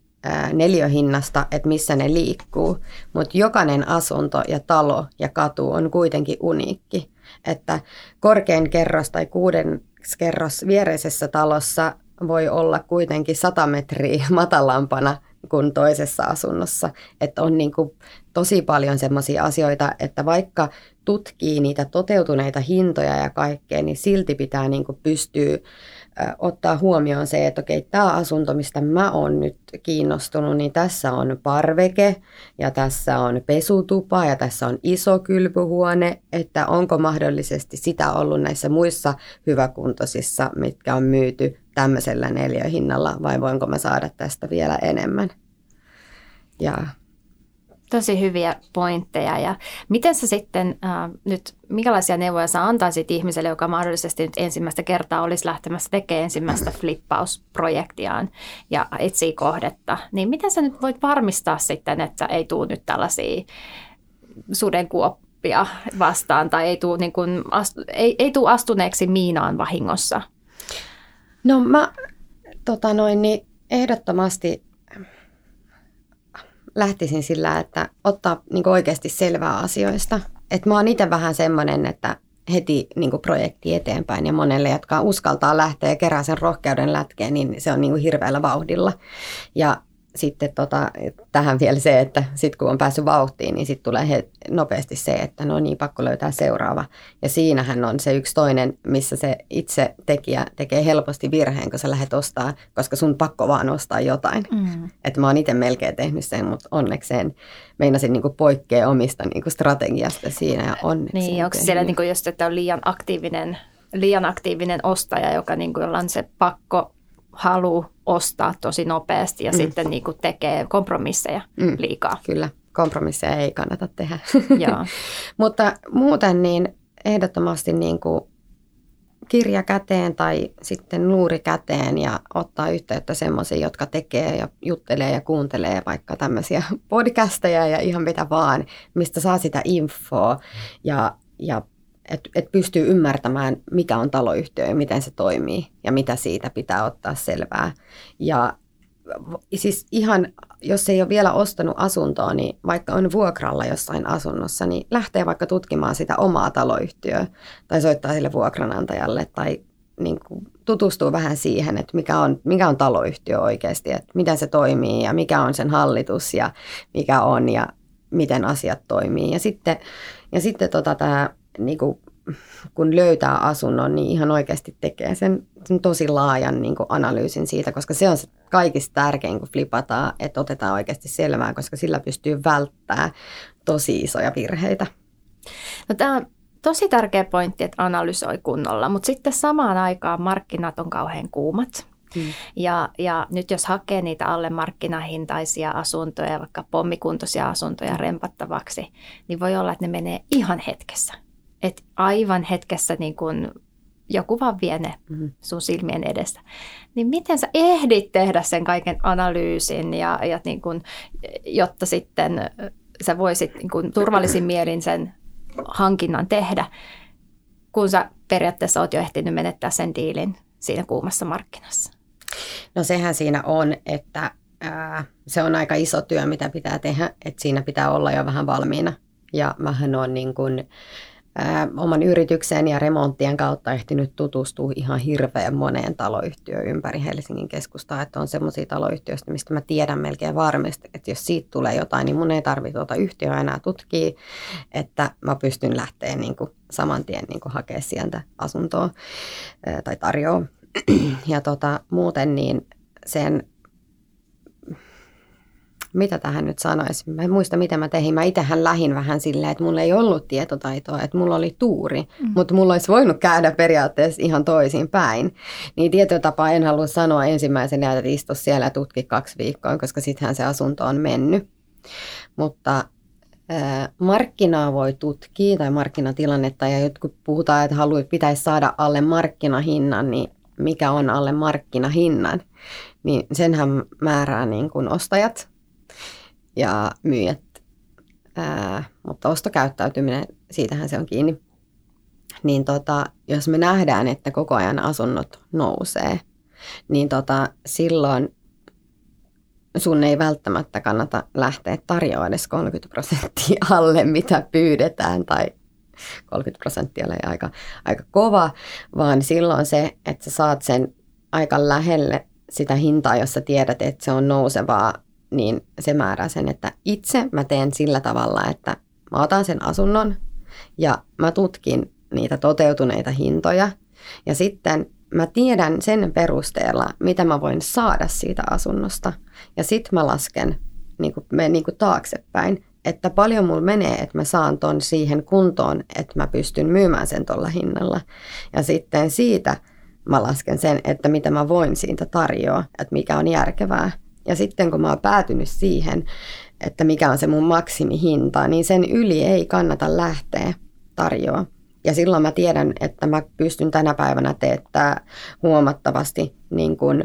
neliöhinnasta, että missä ne liikkuu, mutta jokainen asunto ja talo ja katu on kuitenkin uniikki että korkein kerros tai kuuden kerros viereisessä talossa voi olla kuitenkin 100 metriä matalampana kuin toisessa asunnossa. Että on niin kuin tosi paljon sellaisia asioita, että vaikka tutkii niitä toteutuneita hintoja ja kaikkea, niin silti pitää niin kuin pystyä ottaa huomioon se, että okei, tämä asunto, mistä mä oon nyt kiinnostunut, niin tässä on parveke ja tässä on pesutupa ja tässä on iso kylpyhuone, että onko mahdollisesti sitä ollut näissä muissa hyväkuntoisissa, mitkä on myyty tämmöisellä neljöhinnalla vai voinko mä saada tästä vielä enemmän. Ja Tosi hyviä pointteja. Ja miten sä sitten äh, nyt, minkälaisia neuvoja sä antaisit ihmiselle, joka mahdollisesti nyt ensimmäistä kertaa olisi lähtemässä tekemään ensimmäistä flippausprojektiaan ja etsii kohdetta, niin miten sä nyt voit varmistaa sitten, että ei tule nyt tällaisia sudenkuoppia vastaan tai ei tule, niin kuin, astu, ei, ei tule astuneeksi miinaan vahingossa? No mä tota noin, niin ehdottomasti lähtisin sillä, että ottaa niin oikeasti selvää asioista. Et mä oon itse vähän semmoinen, että heti niin projekti eteenpäin ja monelle, jotka uskaltaa lähteä ja kerää sen rohkeuden lätkeen, niin se on niin hirveällä vauhdilla. Ja sitten tota, tähän vielä se, että sitten kun on päässyt vauhtiin, niin sitten tulee he, nopeasti se, että no niin, pakko löytää seuraava. Ja siinähän on se yksi toinen, missä se itse tekijä tekee helposti virheen, kun sä lähdet ostaa, koska sun pakko vaan ostaa jotain. Mm. Että mä oon itse melkein tehnyt sen, mutta onnekseen meinasin niinku poikkea omista niinku strategiasta siinä ja onneksi. Niin, onko siellä niinku just, että on liian aktiivinen liian aktiivinen ostaja, joka niin kuin, jolla on se pakko halu ostaa tosi nopeasti ja mm. sitten niin kuin tekee kompromisseja mm. liikaa. Kyllä, kompromisseja ei kannata tehdä. Joo. Mutta muuten niin ehdottomasti niin kuin kirja käteen tai sitten luuri käteen ja ottaa yhteyttä semmoisiin, jotka tekee ja juttelee ja kuuntelee vaikka tämmöisiä podcasteja ja ihan mitä vaan, mistä saa sitä infoa ja, ja että et pystyy ymmärtämään, mikä on taloyhtiö ja miten se toimii ja mitä siitä pitää ottaa selvää. Ja siis ihan, jos ei ole vielä ostanut asuntoa, niin vaikka on vuokralla jossain asunnossa, niin lähtee vaikka tutkimaan sitä omaa taloyhtiöä tai soittaa sille vuokranantajalle tai niin kuin tutustuu vähän siihen, että mikä on, mikä on taloyhtiö oikeasti, että miten se toimii ja mikä on sen hallitus ja mikä on ja miten asiat toimii. Ja sitten, ja sitten tota, tämä niin kuin, kun löytää asunnon, niin ihan oikeasti tekee sen, sen tosi laajan niin kuin analyysin siitä, koska se on se kaikista tärkein, kun flipataan, että otetaan oikeasti selvää, koska sillä pystyy välttämään tosi isoja virheitä. No, tämä on tosi tärkeä pointti, että analysoi kunnolla, mutta sitten samaan aikaan markkinat on kauhean kuumat. Hmm. Ja, ja nyt jos hakee niitä alle markkinahintaisia asuntoja, vaikka pommikuntoisia asuntoja rempattavaksi, niin voi olla, että ne menee ihan hetkessä että aivan hetkessä niin kun joku vaan vie ne mm-hmm. sun silmien edestä. Niin miten sä ehdit tehdä sen kaiken analyysin, ja, ja niin kun, jotta sitten sä voisit niin kun turvallisin mielin sen hankinnan tehdä, kun sä periaatteessa oot jo ehtinyt menettää sen diilin siinä kuumassa markkinassa? No sehän siinä on, että ää, se on aika iso työ, mitä pitää tehdä, että siinä pitää olla jo vähän valmiina. Ja mähän on niin kuin, oman yrityksen ja remonttien kautta ehtinyt tutustua ihan hirveän moneen taloyhtiöön ympäri Helsingin keskustaa. Että on semmoisia taloyhtiöistä, mistä mä tiedän melkein varmasti, että jos siitä tulee jotain, niin mun ei tarvitse tuota yhtiöä enää tutkia, että mä pystyn lähteä niin kuin saman tien niin kuin hakemaan sieltä asuntoa tai tarjoa. Ja tota, muuten niin sen mitä tähän nyt sanoisi. Mä en muista, mitä mä tein. Mä itsehän lähin vähän silleen, että mulla ei ollut tietotaitoa, että mulla oli tuuri, mm. mutta mulla olisi voinut käydä periaatteessa ihan toisin päin. Niin tietotapaa en halua sanoa ensimmäisenä, että istu siellä ja tutki kaksi viikkoa, koska sittenhän se asunto on mennyt. Mutta markkinaa voi tutkia tai markkinatilannetta ja jotkut puhutaan, että haluaa, pitäisi saada alle markkinahinnan, niin mikä on alle markkinahinnan, niin senhän määrää niin kuin ostajat ja myyjät. Ää, mutta ostokäyttäytyminen, siitähän se on kiinni. Niin tota, jos me nähdään, että koko ajan asunnot nousee, niin tota, silloin sun ei välttämättä kannata lähteä tarjoamaan edes 30 prosenttia alle, mitä pyydetään, tai 30 prosenttia oli aika, aika kova, vaan silloin se, että sä saat sen aika lähelle sitä hintaa, jossa tiedät, että se on nousevaa, niin se määrää sen, että itse mä teen sillä tavalla, että mä otan sen asunnon ja mä tutkin niitä toteutuneita hintoja ja sitten mä tiedän sen perusteella, mitä mä voin saada siitä asunnosta. Ja sitten mä lasken niin kuin, me, niin kuin taaksepäin, että paljon mulla menee, että mä saan ton siihen kuntoon, että mä pystyn myymään sen tuolla hinnalla. Ja sitten siitä mä lasken sen, että mitä mä voin siitä tarjoa, että mikä on järkevää. Ja sitten kun mä oon päätynyt siihen, että mikä on se mun maksimihinta, niin sen yli ei kannata lähteä tarjoa. Ja silloin mä tiedän, että mä pystyn tänä päivänä teettää huomattavasti niin kuin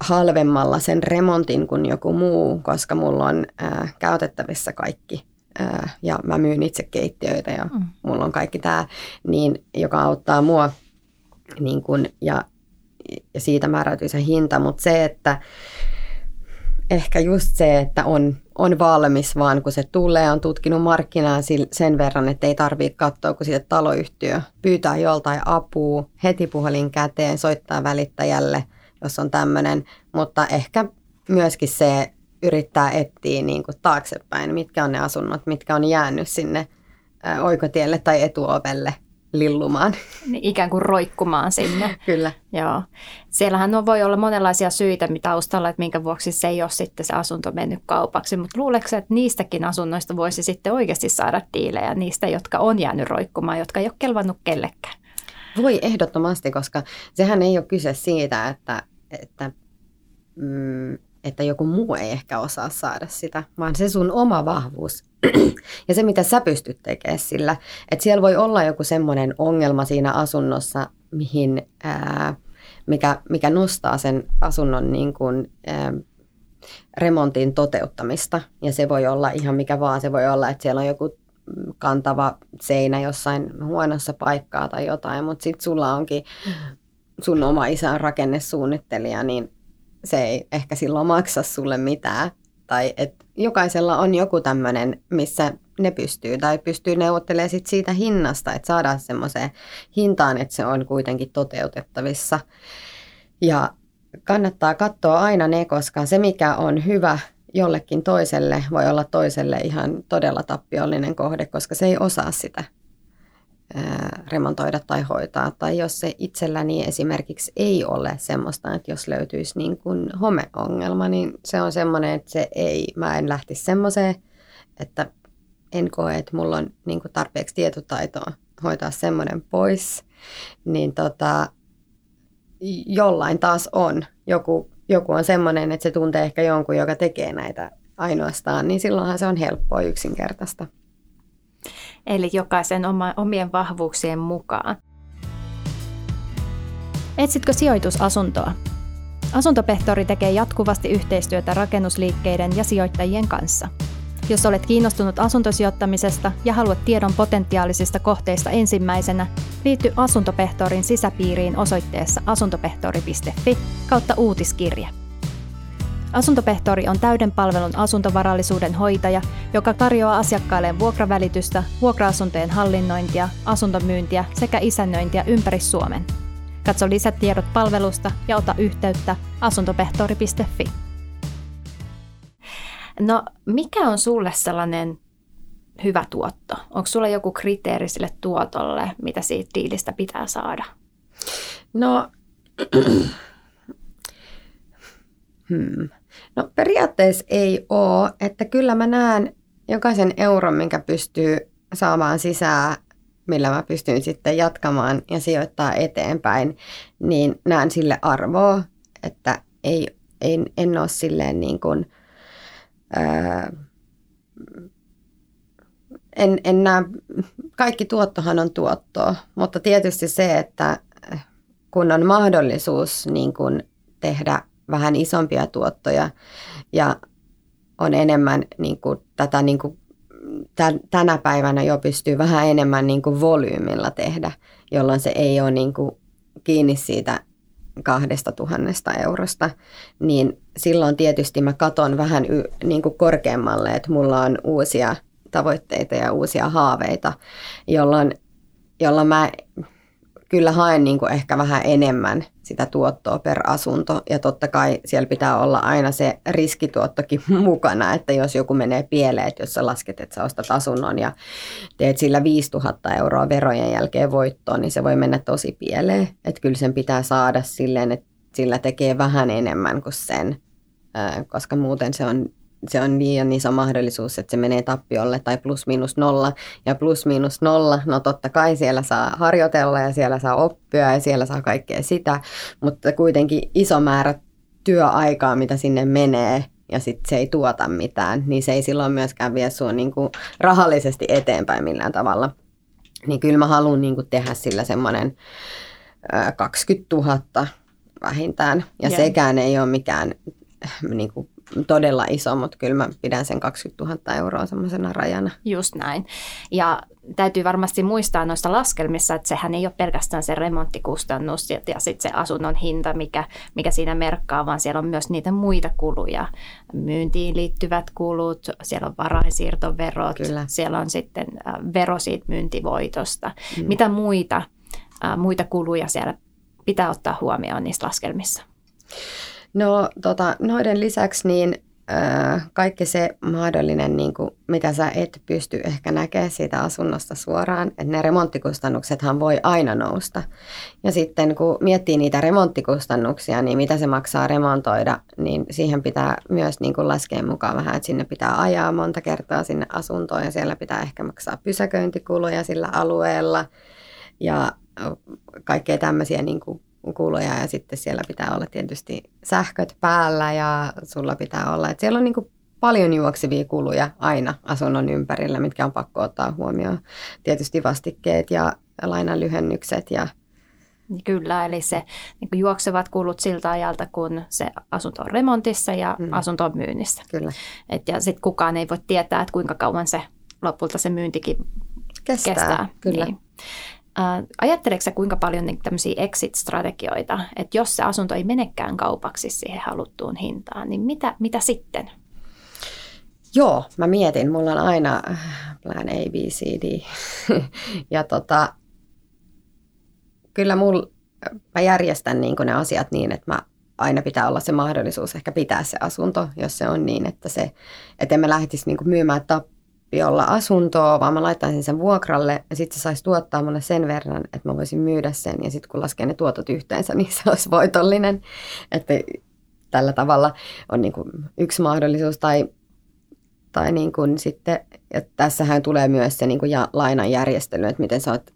halvemmalla sen remontin kuin joku muu, koska mulla on ää, käytettävissä kaikki ää, ja mä myyn itse keittiöitä ja mm. mulla on kaikki tämä, niin, joka auttaa mua niin kun, ja, ja siitä määräytyy se hinta, mutta se, että ehkä just se, että on, on valmis vaan kun se tulee, on tutkinut markkinaa sen verran, että ei tarvitse katsoa, kun sitten taloyhtiö pyytää joltain apua, heti puhelin käteen, soittaa välittäjälle, jos on tämmöinen, mutta ehkä myöskin se yrittää etsiä niin kuin taaksepäin, mitkä on ne asunnot, mitkä on jäänyt sinne oikotielle tai etuovelle – lillumaan. Niin ikään kuin roikkumaan sinne. Kyllä. Joo. Siellähän on, voi olla monenlaisia syitä taustalla, että minkä vuoksi se ei ole sitten se asunto mennyt kaupaksi, mutta luuleeko että niistäkin asunnoista voisi sitten oikeasti saada diilejä, niistä, jotka on jäänyt roikkumaan, jotka ei ole kelvannut kellekään? Voi ehdottomasti, koska sehän ei ole kyse siitä, että, että mm, että joku muu ei ehkä osaa saada sitä, vaan se sun oma vahvuus ja se, mitä sä pystyt tekemään sillä. Että siellä voi olla joku semmoinen ongelma siinä asunnossa, mihin, ää, mikä, mikä nostaa sen asunnon niin kuin, ää, remontin toteuttamista. Ja se voi olla ihan mikä vaan. Se voi olla, että siellä on joku kantava seinä jossain huonossa paikkaa tai jotain, mutta sitten sulla onkin sun oma isä on rakennesuunnittelija, niin se ei ehkä silloin maksa sulle mitään. Tai että jokaisella on joku tämmöinen, missä ne pystyy tai pystyy neuvottelemaan sit siitä hinnasta, että saadaan semmoiseen hintaan, että se on kuitenkin toteutettavissa. Ja kannattaa katsoa aina ne, koska se mikä on hyvä jollekin toiselle voi olla toiselle ihan todella tappiollinen kohde, koska se ei osaa sitä remontoida tai hoitaa. Tai jos se itselläni esimerkiksi ei ole semmoista, että jos löytyisi niin kuin homeongelma, niin se on semmoinen, että se ei, mä en lähtisi semmoiseen, että en koe, että mulla on niin kuin tarpeeksi tietotaitoa hoitaa semmoinen pois. Niin tota, jollain taas on. Joku, joku on semmoinen, että se tuntee ehkä jonkun, joka tekee näitä ainoastaan, niin silloinhan se on helppoa yksinkertaista eli jokaisen oma, omien vahvuuksien mukaan. Etsitkö sijoitusasuntoa? Asuntopehtori tekee jatkuvasti yhteistyötä rakennusliikkeiden ja sijoittajien kanssa. Jos olet kiinnostunut asuntosijoittamisesta ja haluat tiedon potentiaalisista kohteista ensimmäisenä, liity Asuntopehtorin sisäpiiriin osoitteessa asuntopehtori.fi kautta uutiskirje. Asuntopehtori on täyden palvelun asuntovarallisuuden hoitaja, joka tarjoaa asiakkailleen vuokravälitystä, vuokra-asuntojen hallinnointia, asuntomyyntiä sekä isännöintiä ympäri Suomen. Katso lisätiedot palvelusta ja ota yhteyttä asuntopehtori.fi. No, mikä on sulle sellainen hyvä tuotto? Onko sulla joku kriteeri sille tuotolle, mitä siitä diilistä pitää saada? No, hmm. No periaatteessa ei ole, että kyllä mä näen jokaisen euron, minkä pystyy saamaan sisään, millä mä pystyn sitten jatkamaan ja sijoittaa eteenpäin, niin näen sille arvoa, että ei, ei, en ole silleen niin kuin, ää, en, en näe, kaikki tuottohan on tuottoa, mutta tietysti se, että kun on mahdollisuus niin kuin tehdä vähän isompia tuottoja ja on enemmän niin kuin, tätä niin kuin, tänä päivänä jo pystyy vähän enemmän niin kuin volyymilla tehdä, jolloin se ei ole niin kuin kiinni siitä kahdesta tuhannesta eurosta, niin silloin tietysti mä katon vähän y, niin kuin korkeammalle, että mulla on uusia tavoitteita ja uusia haaveita, jolloin, jolloin mä kyllä haen niin kuin ehkä vähän enemmän sitä tuottoa per asunto. Ja totta kai siellä pitää olla aina se riskituottokin mukana, että jos joku menee pieleen, että jos sä lasket, että sä ostat asunnon ja teet sillä 5000 euroa verojen jälkeen voittoon, niin se voi mennä tosi pieleen. Että kyllä sen pitää saada silleen, että sillä tekee vähän enemmän kuin sen, koska muuten se on se on liian iso mahdollisuus, että se menee tappiolle tai plus miinus nolla. Ja plus miinus nolla, no totta kai siellä saa harjoitella ja siellä saa oppia ja siellä saa kaikkea sitä, mutta kuitenkin iso määrä työaikaa, mitä sinne menee, ja sitten se ei tuota mitään, niin se ei silloin myöskään vie sinua niin kuin rahallisesti eteenpäin millään tavalla. Niin kyllä mä haluan niin kuin tehdä sillä semmoinen 20 000 vähintään, ja yeah. sekään ei ole mikään niin kuin todella iso, mutta kyllä mä pidän sen 20 000 euroa semmoisena rajana. Just näin. Ja täytyy varmasti muistaa noista laskelmissa, että sehän ei ole pelkästään se remonttikustannus ja, ja sitten se asunnon hinta, mikä, mikä siinä merkkaa, vaan siellä on myös niitä muita kuluja. Myyntiin liittyvät kulut, siellä on varainsiirtoverot, Kyllä. siellä on sitten äh, vero siitä myyntivoitosta. Mm. Mitä muita, äh, muita kuluja siellä pitää ottaa huomioon niissä laskelmissa? No tota, noiden lisäksi niin äh, kaikki se mahdollinen, niin kuin, mitä sä et pysty ehkä näkemään siitä asunnosta suoraan, että ne remonttikustannuksethan voi aina nousta. Ja sitten kun miettii niitä remonttikustannuksia, niin mitä se maksaa remontoida, niin siihen pitää myös niin kuin laskea mukaan vähän, että sinne pitää ajaa monta kertaa sinne asuntoon ja siellä pitää ehkä maksaa pysäköintikuluja sillä alueella ja kaikkea tämmöisiä niin kuin kuluja ja sitten siellä pitää olla tietysti sähköt päällä ja sulla pitää olla, että siellä on niin kuin paljon juoksevia kuluja aina asunnon ympärillä, mitkä on pakko ottaa huomioon. Tietysti vastikkeet ja lainanlyhennykset ja Kyllä, eli se niin juoksevat kulut siltä ajalta, kun se asunto on remontissa ja mm. asunto on myynnissä. Kyllä. Et ja sitten kukaan ei voi tietää, että kuinka kauan se lopulta se myyntikin kestää. kestää. Kyllä. Niin. Äh, ajatteleeko sä kuinka paljon niin tämmöisiä exit-strategioita, että jos se asunto ei menekään kaupaksi siihen haluttuun hintaan, niin mitä, mitä sitten? Joo, mä mietin. Mulla on aina plan A, B, C, D. ja tota, kyllä mul, mä järjestän niin ne asiat niin, että mä aina pitää olla se mahdollisuus ehkä pitää se asunto, jos se on niin, että, se, että emme lähtisi niin myymään tap, tappiolla asuntoa, vaan mä laittaisin sen vuokralle ja sitten se saisi tuottaa mulle sen verran, että mä voisin myydä sen ja sitten kun laskee ne tuotot yhteensä, niin se olisi voitollinen. Että tällä tavalla on niin kuin yksi mahdollisuus tai, tai niin kuin sitten, ja tässähän tulee myös se niin kuin ja, lainan järjestely, että miten sä oot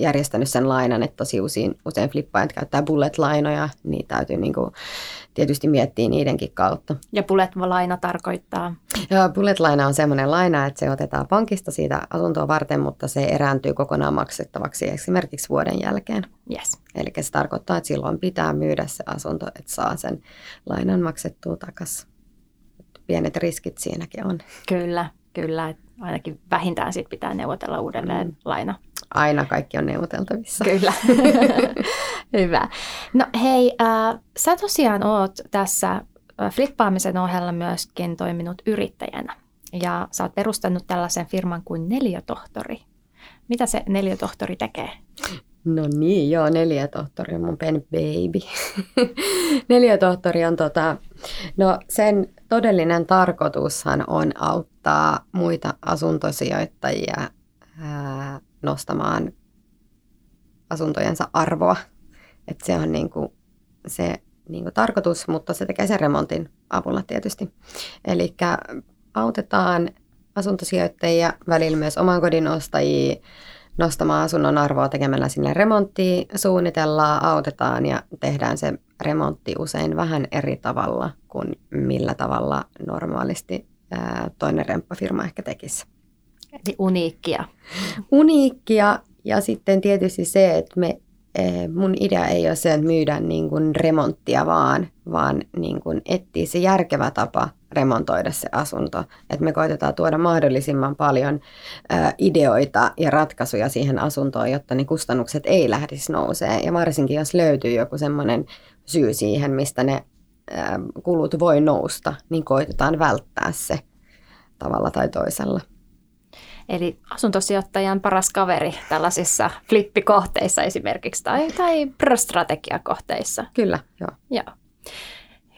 järjestänyt sen lainan, että tosi usein, usein flippaajat käyttää bullet-lainoja, niin täytyy niin kuin tietysti miettiä niidenkin kautta. Ja bullet-laina tarkoittaa? Ja bullet-laina on semmoinen laina, että se otetaan pankista siitä asuntoa varten, mutta se erääntyy kokonaan maksettavaksi esimerkiksi vuoden jälkeen. Yes. Eli se tarkoittaa, että silloin pitää myydä se asunto, että saa sen lainan maksettua takaisin. Pienet riskit siinäkin on. Kyllä, kyllä. Ainakin vähintään sit pitää neuvotella uudelleen mm. laina. Aina kaikki on neuvoteltavissa. Kyllä. Hyvä. No hei, äh, sä tosiaan oot tässä äh, flippaamisen ohella myöskin toiminut yrittäjänä. Ja sä oot perustanut tällaisen firman kuin Neliötohtori. Mitä se Neliötohtori tekee? No niin, joo, Neliötohtori on mun pen baby. Neliötohtori on tota, no sen todellinen tarkoitushan on auttaa muita asuntosijoittajia ää, nostamaan asuntojensa arvoa. Et se on niin kuin se niin kuin tarkoitus, mutta se tekee sen remontin avulla tietysti. Eli autetaan asuntosijoittajia, välillä myös oman kodin ostajia nostamaan asunnon arvoa tekemällä sinne remonttia, suunnitellaan, autetaan ja tehdään se remontti usein vähän eri tavalla kuin millä tavalla normaalisti toinen remppafirma ehkä tekisi. Eli uniikkia. Uniikkia ja sitten tietysti se, että me, mun idea ei ole se, että myydään niin kuin remonttia vaan, vaan niin kuin etsiä se järkevä tapa remontoida se asunto. Että me koitetaan tuoda mahdollisimman paljon ä, ideoita ja ratkaisuja siihen asuntoon, jotta ne kustannukset ei lähdisi nousee. Ja varsinkin jos löytyy joku semmoinen syy siihen, mistä ne ä, kulut voi nousta, niin koitetaan välttää se tavalla tai toisella. Eli asuntosijoittajan paras kaveri tällaisissa flippikohteissa esimerkiksi tai, tai strategiakohteissa. Kyllä, joo. joo.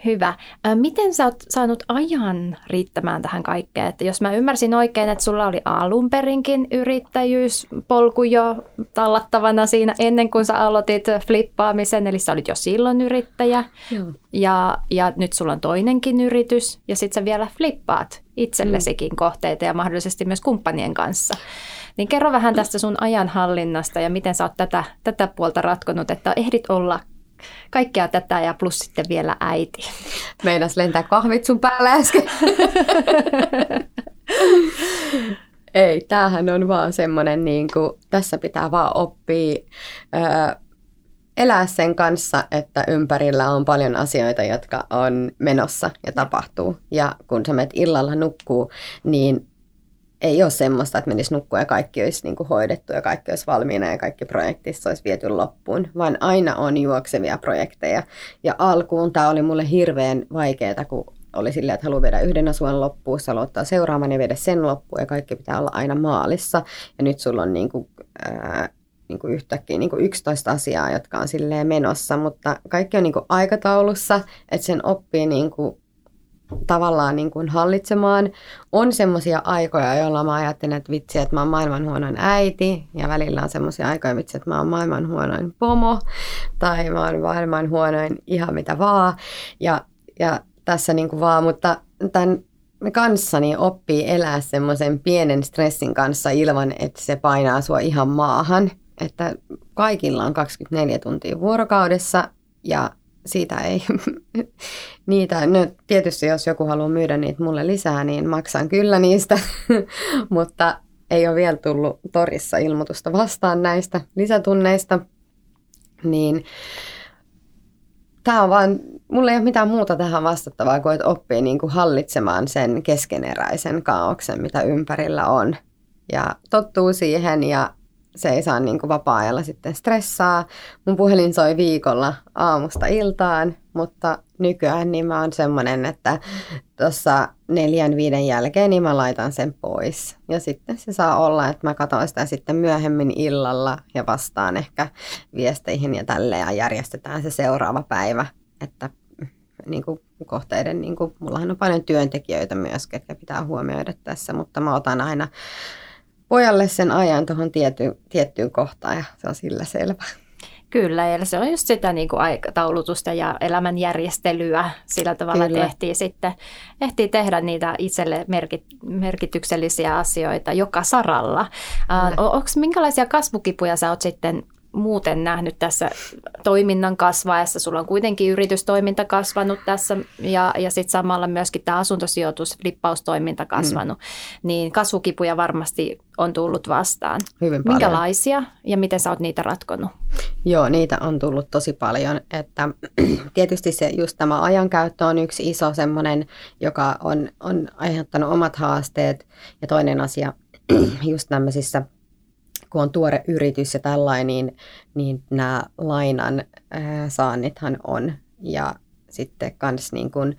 Hyvä. Miten sä oot saanut ajan riittämään tähän kaikkeen? Että jos mä ymmärsin oikein, että sulla oli alun perinkin yrittäjyyspolku jo tallattavana siinä ennen kuin sä aloitit flippaamisen, eli sä olit jo silloin yrittäjä. Joo. Ja, ja nyt sulla on toinenkin yritys ja sitten sä vielä flippaat itsellesikin mm. kohteita ja mahdollisesti myös kumppanien kanssa. Niin kerro vähän tästä sun ajanhallinnasta ja miten sä oot tätä, tätä puolta ratkonut, että ehdit olla kaikkea tätä ja plus sitten vielä äiti. Meinas lentää kahvit sun päällä äsken. Ei, tämähän on vaan semmoinen, niin kuin, tässä pitää vaan oppia ö, elää sen kanssa, että ympärillä on paljon asioita, jotka on menossa ja tapahtuu. Ja kun sä menet illalla nukkuu, niin ei ole semmoista, että menisi nukkua ja kaikki olisi niin kuin hoidettu ja kaikki olisi valmiina ja kaikki projektissa olisi viety loppuun, vaan aina on juoksevia projekteja. Ja alkuun tämä oli mulle hirveän vaikeaa, kun oli silleen, että haluaa viedä yhden asuan loppuun, sä aloittaa seuraavan ja viedä sen loppuun ja kaikki pitää olla aina maalissa. Ja nyt sulla on niin kuin, ää, niin kuin yhtäkkiä niin kuin 11 asiaa, jotka on silleen menossa, mutta kaikki on niin kuin aikataulussa, että sen oppii niin kuin tavallaan niin kuin hallitsemaan. On semmoisia aikoja, joilla mä ajattelen, että vitsi, että mä oon maailman huonoin äiti, ja välillä on semmoisia aikoja, vitsi, että mä oon maailman huonoin pomo, tai mä oon maailman huonoin ihan mitä vaan, ja, ja tässä niin kuin vaan, mutta tämän kanssani oppii elää semmoisen pienen stressin kanssa ilman, että se painaa sua ihan maahan, että kaikilla on 24 tuntia vuorokaudessa, ja siitä ei niitä, no tietysti jos joku haluaa myydä niitä mulle lisää, niin maksan kyllä niistä, mutta ei ole vielä tullut torissa ilmoitusta vastaan näistä lisätunneista, niin tämä on vaan, mulla ei ole mitään muuta tähän vastattavaa kuin, että oppii niin kuin hallitsemaan sen keskeneräisen kaauksen, mitä ympärillä on. Ja tottuu siihen ja se ei saa niin kuin vapaa-ajalla sitten stressaa. Mun puhelin soi viikolla aamusta iltaan, mutta nykyään niin mä oon semmoinen, että tuossa neljän viiden jälkeen niin mä laitan sen pois. Ja sitten se saa olla, että mä katson sitä sitten myöhemmin illalla ja vastaan ehkä viesteihin ja tälle ja järjestetään se seuraava päivä. Että niin kuin kohteiden, niin kuin, mullahan on paljon työntekijöitä myös, ketkä pitää huomioida tässä, mutta mä otan aina pojalle sen ajan tuohon tietty, tiettyyn kohtaan ja se on sillä selvä. Kyllä, ja se on just sitä niin kuin aikataulutusta ja elämänjärjestelyä. Sillä tavalla, Kyllä. että ehtii sitten ehtii tehdä niitä itselle merkit, merkityksellisiä asioita joka saralla. Onko minkälaisia kasvukipuja sä oot sitten muuten nähnyt tässä toiminnan kasvaessa? Sulla on kuitenkin yritystoiminta kasvanut tässä ja, ja sitten samalla myöskin tämä asuntosijoitus, flippaustoiminta kasvanut. Mm. Niin kasvukipuja varmasti on tullut vastaan. Hyvin paljon. Minkälaisia ja miten sä oot niitä ratkonut? Joo, niitä on tullut tosi paljon. Että, tietysti se just tämä ajankäyttö on yksi iso semmoinen, joka on, on aiheuttanut omat haasteet. Ja toinen asia just tämmöisissä kun on tuore yritys ja tällainen, niin, niin nämä lainan ää, saannithan on. Ja sitten kans niin kun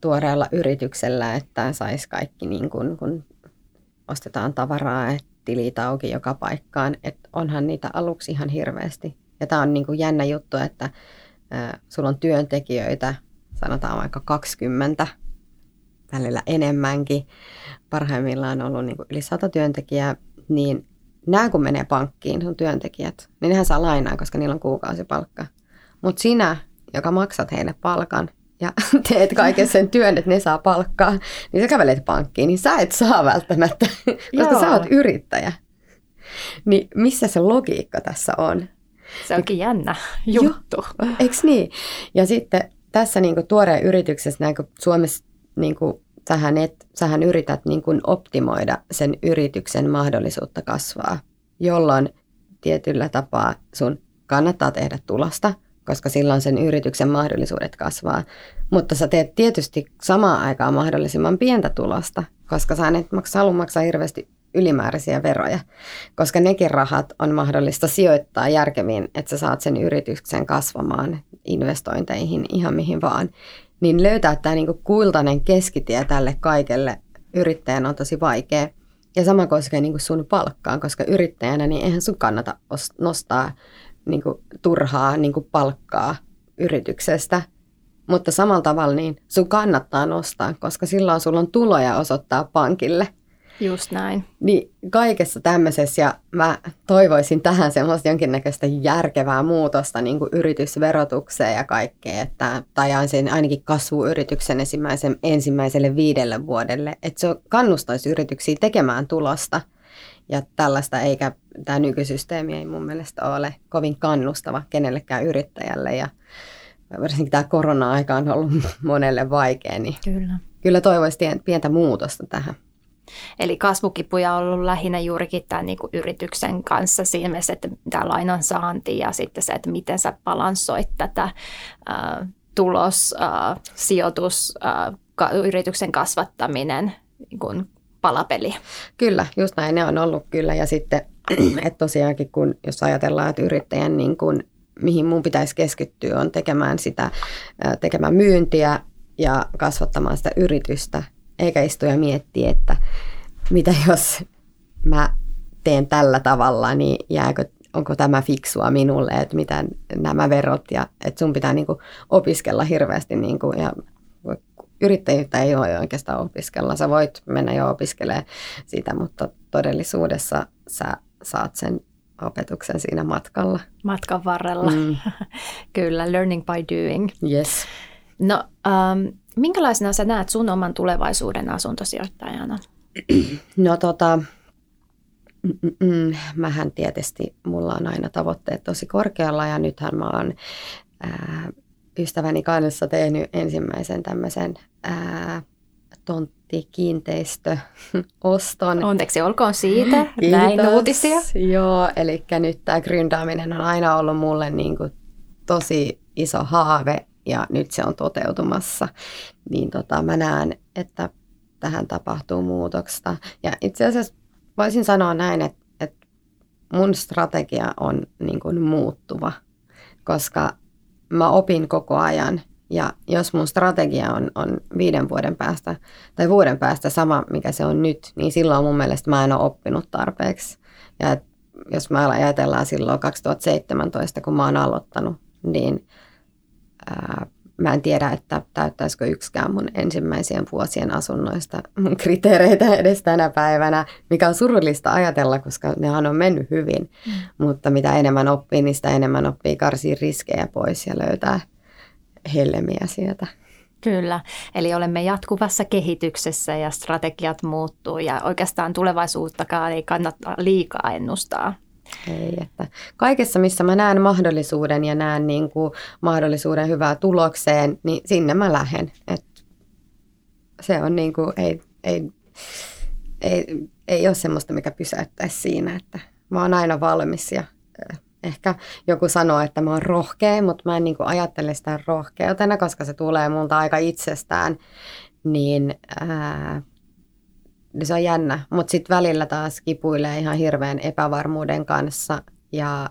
tuoreella yrityksellä, että saisi kaikki, niin kun, kun ostetaan tavaraa, että tilit auki joka paikkaan. Että onhan niitä aluksi ihan hirveästi. Ja tämä on niin kuin jännä juttu, että ää, sulla on työntekijöitä, sanotaan vaikka 20, välillä enemmänkin. Parhaimmillaan on ollut niin kuin yli 100 työntekijää, niin nämä kun menee pankkiin, sun työntekijät, niin nehän saa lainaa, koska niillä on kuukausipalkka. Mutta sinä joka maksat heille palkan ja teet kaiken sen työn, että ne saa palkkaa, niin sä kävelet pankkiin, niin sä et saa välttämättä, koska Joo. sä oot yrittäjä. Niin missä se logiikka tässä on? Se onkin jännä juttu. Eikö niin? Ja sitten tässä niin kuin tuoreen yrityksessä, näin kuin Suomessa niin kuin, sähän, et, sähän yrität niin kuin optimoida sen yrityksen mahdollisuutta kasvaa, jolloin tietyllä tapaa sun kannattaa tehdä tulosta, koska silloin sen yrityksen mahdollisuudet kasvaa. Mutta sä teet tietysti samaan aikaan mahdollisimman pientä tulosta, koska sä et maksa, halua maksaa hirveästi ylimääräisiä veroja, koska nekin rahat on mahdollista sijoittaa järkeviin, että sä saat sen yrityksen kasvamaan investointeihin ihan mihin vaan. Niin löytää tämä niinku kultainen keskitie tälle kaikelle yrittäjän on tosi vaikea. Ja sama koskee niinku sun palkkaan, koska yrittäjänä niin eihän sun kannata nostaa niinku turhaa niinku palkkaa yrityksestä. Mutta samalla tavalla niin sun kannattaa nostaa, koska silloin sulla on tuloja osoittaa pankille – Just näin. Niin kaikessa tämmöisessä, ja mä toivoisin tähän semmoista jonkinnäköistä järkevää muutosta niin kuin yritysverotukseen ja kaikkea, että, tai sen ainakin kasvuyrityksen ensimmäisen, ensimmäiselle viidelle vuodelle, että se kannustaisi yrityksiä tekemään tulosta, ja tällaista, eikä tämä nykysysteemi ei mun mielestä ole kovin kannustava kenellekään yrittäjälle, ja varsinkin tämä korona-aika on ollut monelle vaikea, niin kyllä, kyllä toivoisi pientä muutosta tähän. Eli kasvukipuja on ollut lähinnä juurikin tämän niin kuin yrityksen kanssa siinä mielessä, että tämä lainan saanti ja sitten se, että miten sä balanssoit tätä äh, tulos, äh, sijoitus, äh, ka- yrityksen kasvattaminen niin kuin palapeli. Kyllä, just näin ne on ollut kyllä. Ja sitten, että tosiaankin kun jos ajatellaan, että yrittäjän niin kuin, mihin mun pitäisi keskittyä on tekemään sitä, tekemään myyntiä ja kasvattamaan sitä yritystä, eikä istu ja mietti, että mitä jos mä teen tällä tavalla, niin jääkö, onko tämä fiksua minulle, että mitä nämä verot ja että sun pitää niin kuin opiskella hirveästi niin kuin, ja yrittäjyyttä ei ole oikeastaan opiskella. Sä voit mennä jo opiskelemaan sitä, mutta todellisuudessa sä saat sen opetuksen siinä matkalla. Matkan varrella. Mm. Kyllä, learning by doing. Yes. No, um, minkälaisena sä näet sun oman tulevaisuuden asuntosijoittajana? No tota, mm, mähän tietysti, mulla on aina tavoitteet tosi korkealla ja nythän mä oon ää, ystäväni kanssa tehnyt ensimmäisen tämmöisen ää, tonttikiinteistöoston. Onneksi olkoon siitä, Kiitos. näin uutisia. Joo, eli nyt tämä gründaaminen on aina ollut mulle niin kuin tosi iso haave ja nyt se on toteutumassa, niin tota, mä näen, että tähän tapahtuu muutosta. Ja itse asiassa voisin sanoa näin, että, että mun strategia on niin kuin muuttuva, koska mä opin koko ajan. Ja jos mun strategia on, on viiden vuoden päästä tai vuoden päästä sama, mikä se on nyt, niin silloin mun mielestä mä en ole oppinut tarpeeksi. Ja jos mä ajatellaan silloin 2017, kun mä oon aloittanut, niin ää, mä en tiedä, että täyttäisikö yksikään mun ensimmäisien vuosien asunnoista mun kriteereitä edes tänä päivänä, mikä on surullista ajatella, koska nehan on mennyt hyvin. Mm. Mutta mitä enemmän oppii, niin sitä enemmän oppii karsia riskejä pois ja löytää hellemiä sieltä. Kyllä, eli olemme jatkuvassa kehityksessä ja strategiat muuttuu ja oikeastaan tulevaisuuttakaan ei kannata liikaa ennustaa. Ei, että kaikessa, missä mä näen mahdollisuuden ja näen niin kuin mahdollisuuden hyvää tulokseen, niin sinne mä lähden. Et se on niin kuin, ei, ei, ei, ei ole semmoista, mikä pysäyttäisi siinä, että mä oon aina valmis ja ehkä joku sanoo, että mä oon rohkea, mutta mä en niin kuin ajattele sitä rohkeutena, koska se tulee multa aika itsestään, niin ää, niin se on jännä, mutta sitten välillä taas kipuilee ihan hirveän epävarmuuden kanssa ja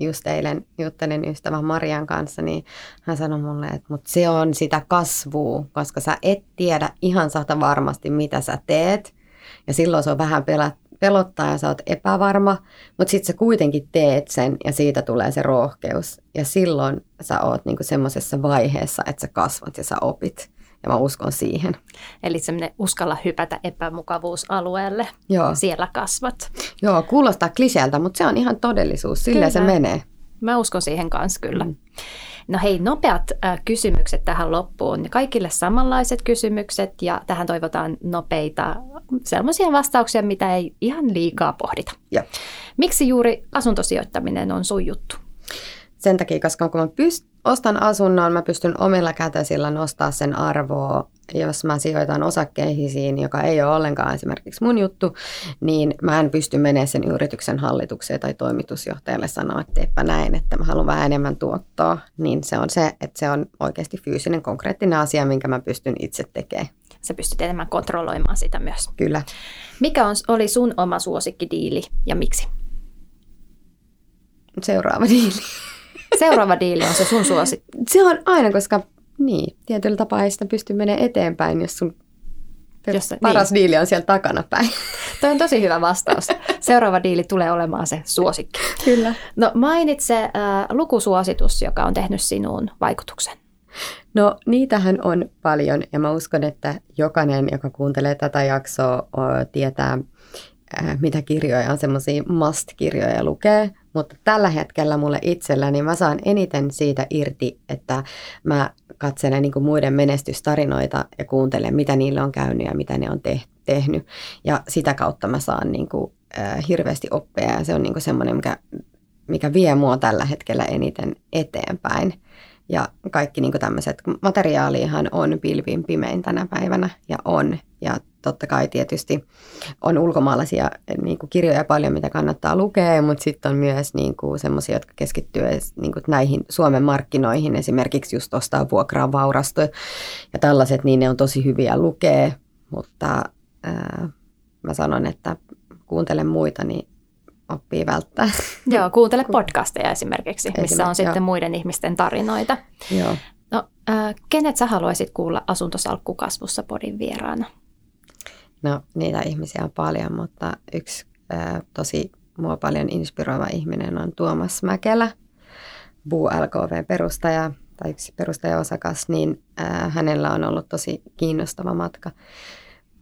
just eilen juttelin ystävän Marian kanssa, niin hän sanoi mulle, että mut se on sitä kasvua, koska sä et tiedä ihan sata varmasti, mitä sä teet. Ja silloin se on vähän pelottaa ja sä oot epävarma, mutta sitten sä kuitenkin teet sen ja siitä tulee se rohkeus. Ja silloin sä oot niinku semmoisessa vaiheessa, että sä kasvat ja sä opit ja mä uskon siihen. Eli semmoinen uskalla hypätä epämukavuusalueelle, Joo. siellä kasvat. Joo, kuulostaa kliseeltä, mutta se on ihan todellisuus, sillä se menee. Mä uskon siihen kanssa kyllä. Mm. No hei, nopeat äh, kysymykset tähän loppuun. Kaikille samanlaiset kysymykset ja tähän toivotaan nopeita sellaisia vastauksia, mitä ei ihan liikaa pohdita. Ja. Miksi juuri asuntosijoittaminen on sun juttu? Sen takia, koska kun mä pyst- ostan asunnon, mä pystyn omilla kätösillä nostaa sen arvoa. Jos mä sijoitan osakkeisiin, joka ei ole ollenkaan esimerkiksi mun juttu, niin mä en pysty menemään sen yrityksen hallitukseen tai toimitusjohtajalle sanoa, että teepä näin, että mä haluan vähän enemmän tuottoa. Niin se on se, että se on oikeasti fyysinen, konkreettinen asia, minkä mä pystyn itse tekemään. Sä pystyt enemmän kontrolloimaan sitä myös. Kyllä. Mikä on, oli sun oma suosikkidiili ja miksi? Seuraava diili. Seuraava diili on se sun suosikki. Se on aina, koska niin, tietyllä tapaa ei sitä pysty menemään eteenpäin, jos sun jos, paras niin. diili on siellä takana päin. Toi on tosi hyvä vastaus. Seuraava diili tulee olemaan se suosikki. Kyllä. No mainitse äh, lukusuositus, joka on tehnyt sinuun vaikutuksen. No niitähän on paljon ja mä uskon, että jokainen, joka kuuntelee tätä jaksoa, tietää, mitä kirjoja on semmoisia must-kirjoja lukee. Mutta tällä hetkellä mulle itselläni mä saan eniten siitä irti, että mä katselen niin muiden menestystarinoita ja kuuntelen, mitä niille on käynyt ja mitä ne on te- tehnyt. Ja sitä kautta mä saan niin kuin, äh, hirveästi oppia ja se on niin semmoinen, mikä, mikä vie mua tällä hetkellä eniten eteenpäin. Ja kaikki niin tämmöiset, materiaalihan on pilvin pimein tänä päivänä ja on. Ja totta kai tietysti on ulkomaalaisia niin kuin kirjoja paljon, mitä kannattaa lukea, mutta sitten on myös niin semmoisia, jotka keskittyy niin kuin näihin Suomen markkinoihin, esimerkiksi just ostaa vuokraa vaurasto ja tällaiset, niin ne on tosi hyviä lukea, mutta ää, mä sanon, että kuuntele muita, niin oppii välttää. Joo, kuuntele podcasteja esimerkiksi, missä Esimerkiksi, on sitten joo. muiden ihmisten tarinoita. Joo. No, äh, kenet sä haluaisit kuulla Asuntosалkku-kasvussa podin vieraana? No, niitä ihmisiä on paljon, mutta yksi äh, tosi mua paljon inspiroiva ihminen on Tuomas Mäkelä, Buu LKV-perustaja tai yksi perustajaosakas, niin äh, hänellä on ollut tosi kiinnostava matka.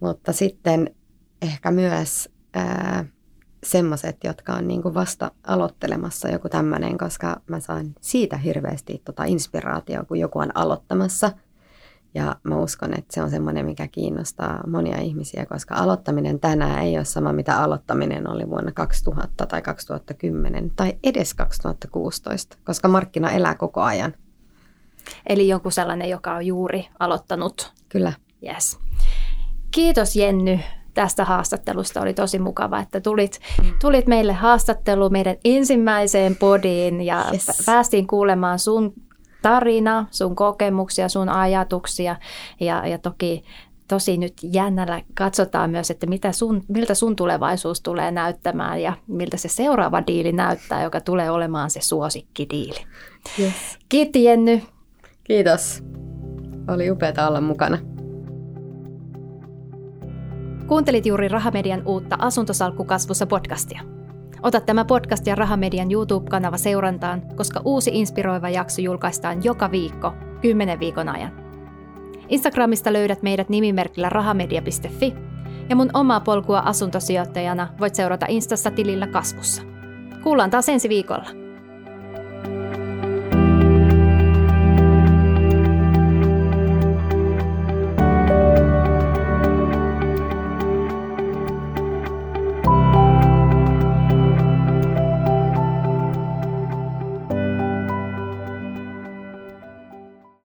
Mutta sitten ehkä myös semmoiset, jotka on niin kuin vasta aloittelemassa joku tämmöinen, koska mä saan siitä hirveästi tota inspiraatioa, kun joku on aloittamassa. Ja mä uskon, että se on semmoinen, mikä kiinnostaa monia ihmisiä, koska aloittaminen tänään ei ole sama, mitä aloittaminen oli vuonna 2000 tai 2010 tai edes 2016, koska markkina elää koko ajan. Eli joku sellainen, joka on juuri aloittanut. Kyllä. Yes. Kiitos Jenny tästä haastattelusta. Oli tosi mukava, että tulit, tulit meille haastattelu meidän ensimmäiseen podiin ja yes. päästiin kuulemaan sun tarina, sun kokemuksia, sun ajatuksia ja, ja toki tosi nyt jännällä katsotaan myös, että mitä sun, miltä sun tulevaisuus tulee näyttämään ja miltä se seuraava diili näyttää, joka tulee olemaan se suosikkidiili. Yes. Kiitti Jenny. Kiitos. Oli upeaa olla mukana. Kuuntelit juuri Rahamedian uutta Asuntosalkkukasvussa podcastia. Ota tämä podcast ja Rahamedian YouTube-kanava seurantaan, koska uusi inspiroiva jakso julkaistaan joka viikko, 10 viikon ajan. Instagramista löydät meidät nimimerkillä rahamedia.fi ja mun omaa polkua asuntosijoittajana voit seurata Instassa tilillä kasvussa. Kuullaan taas ensi viikolla.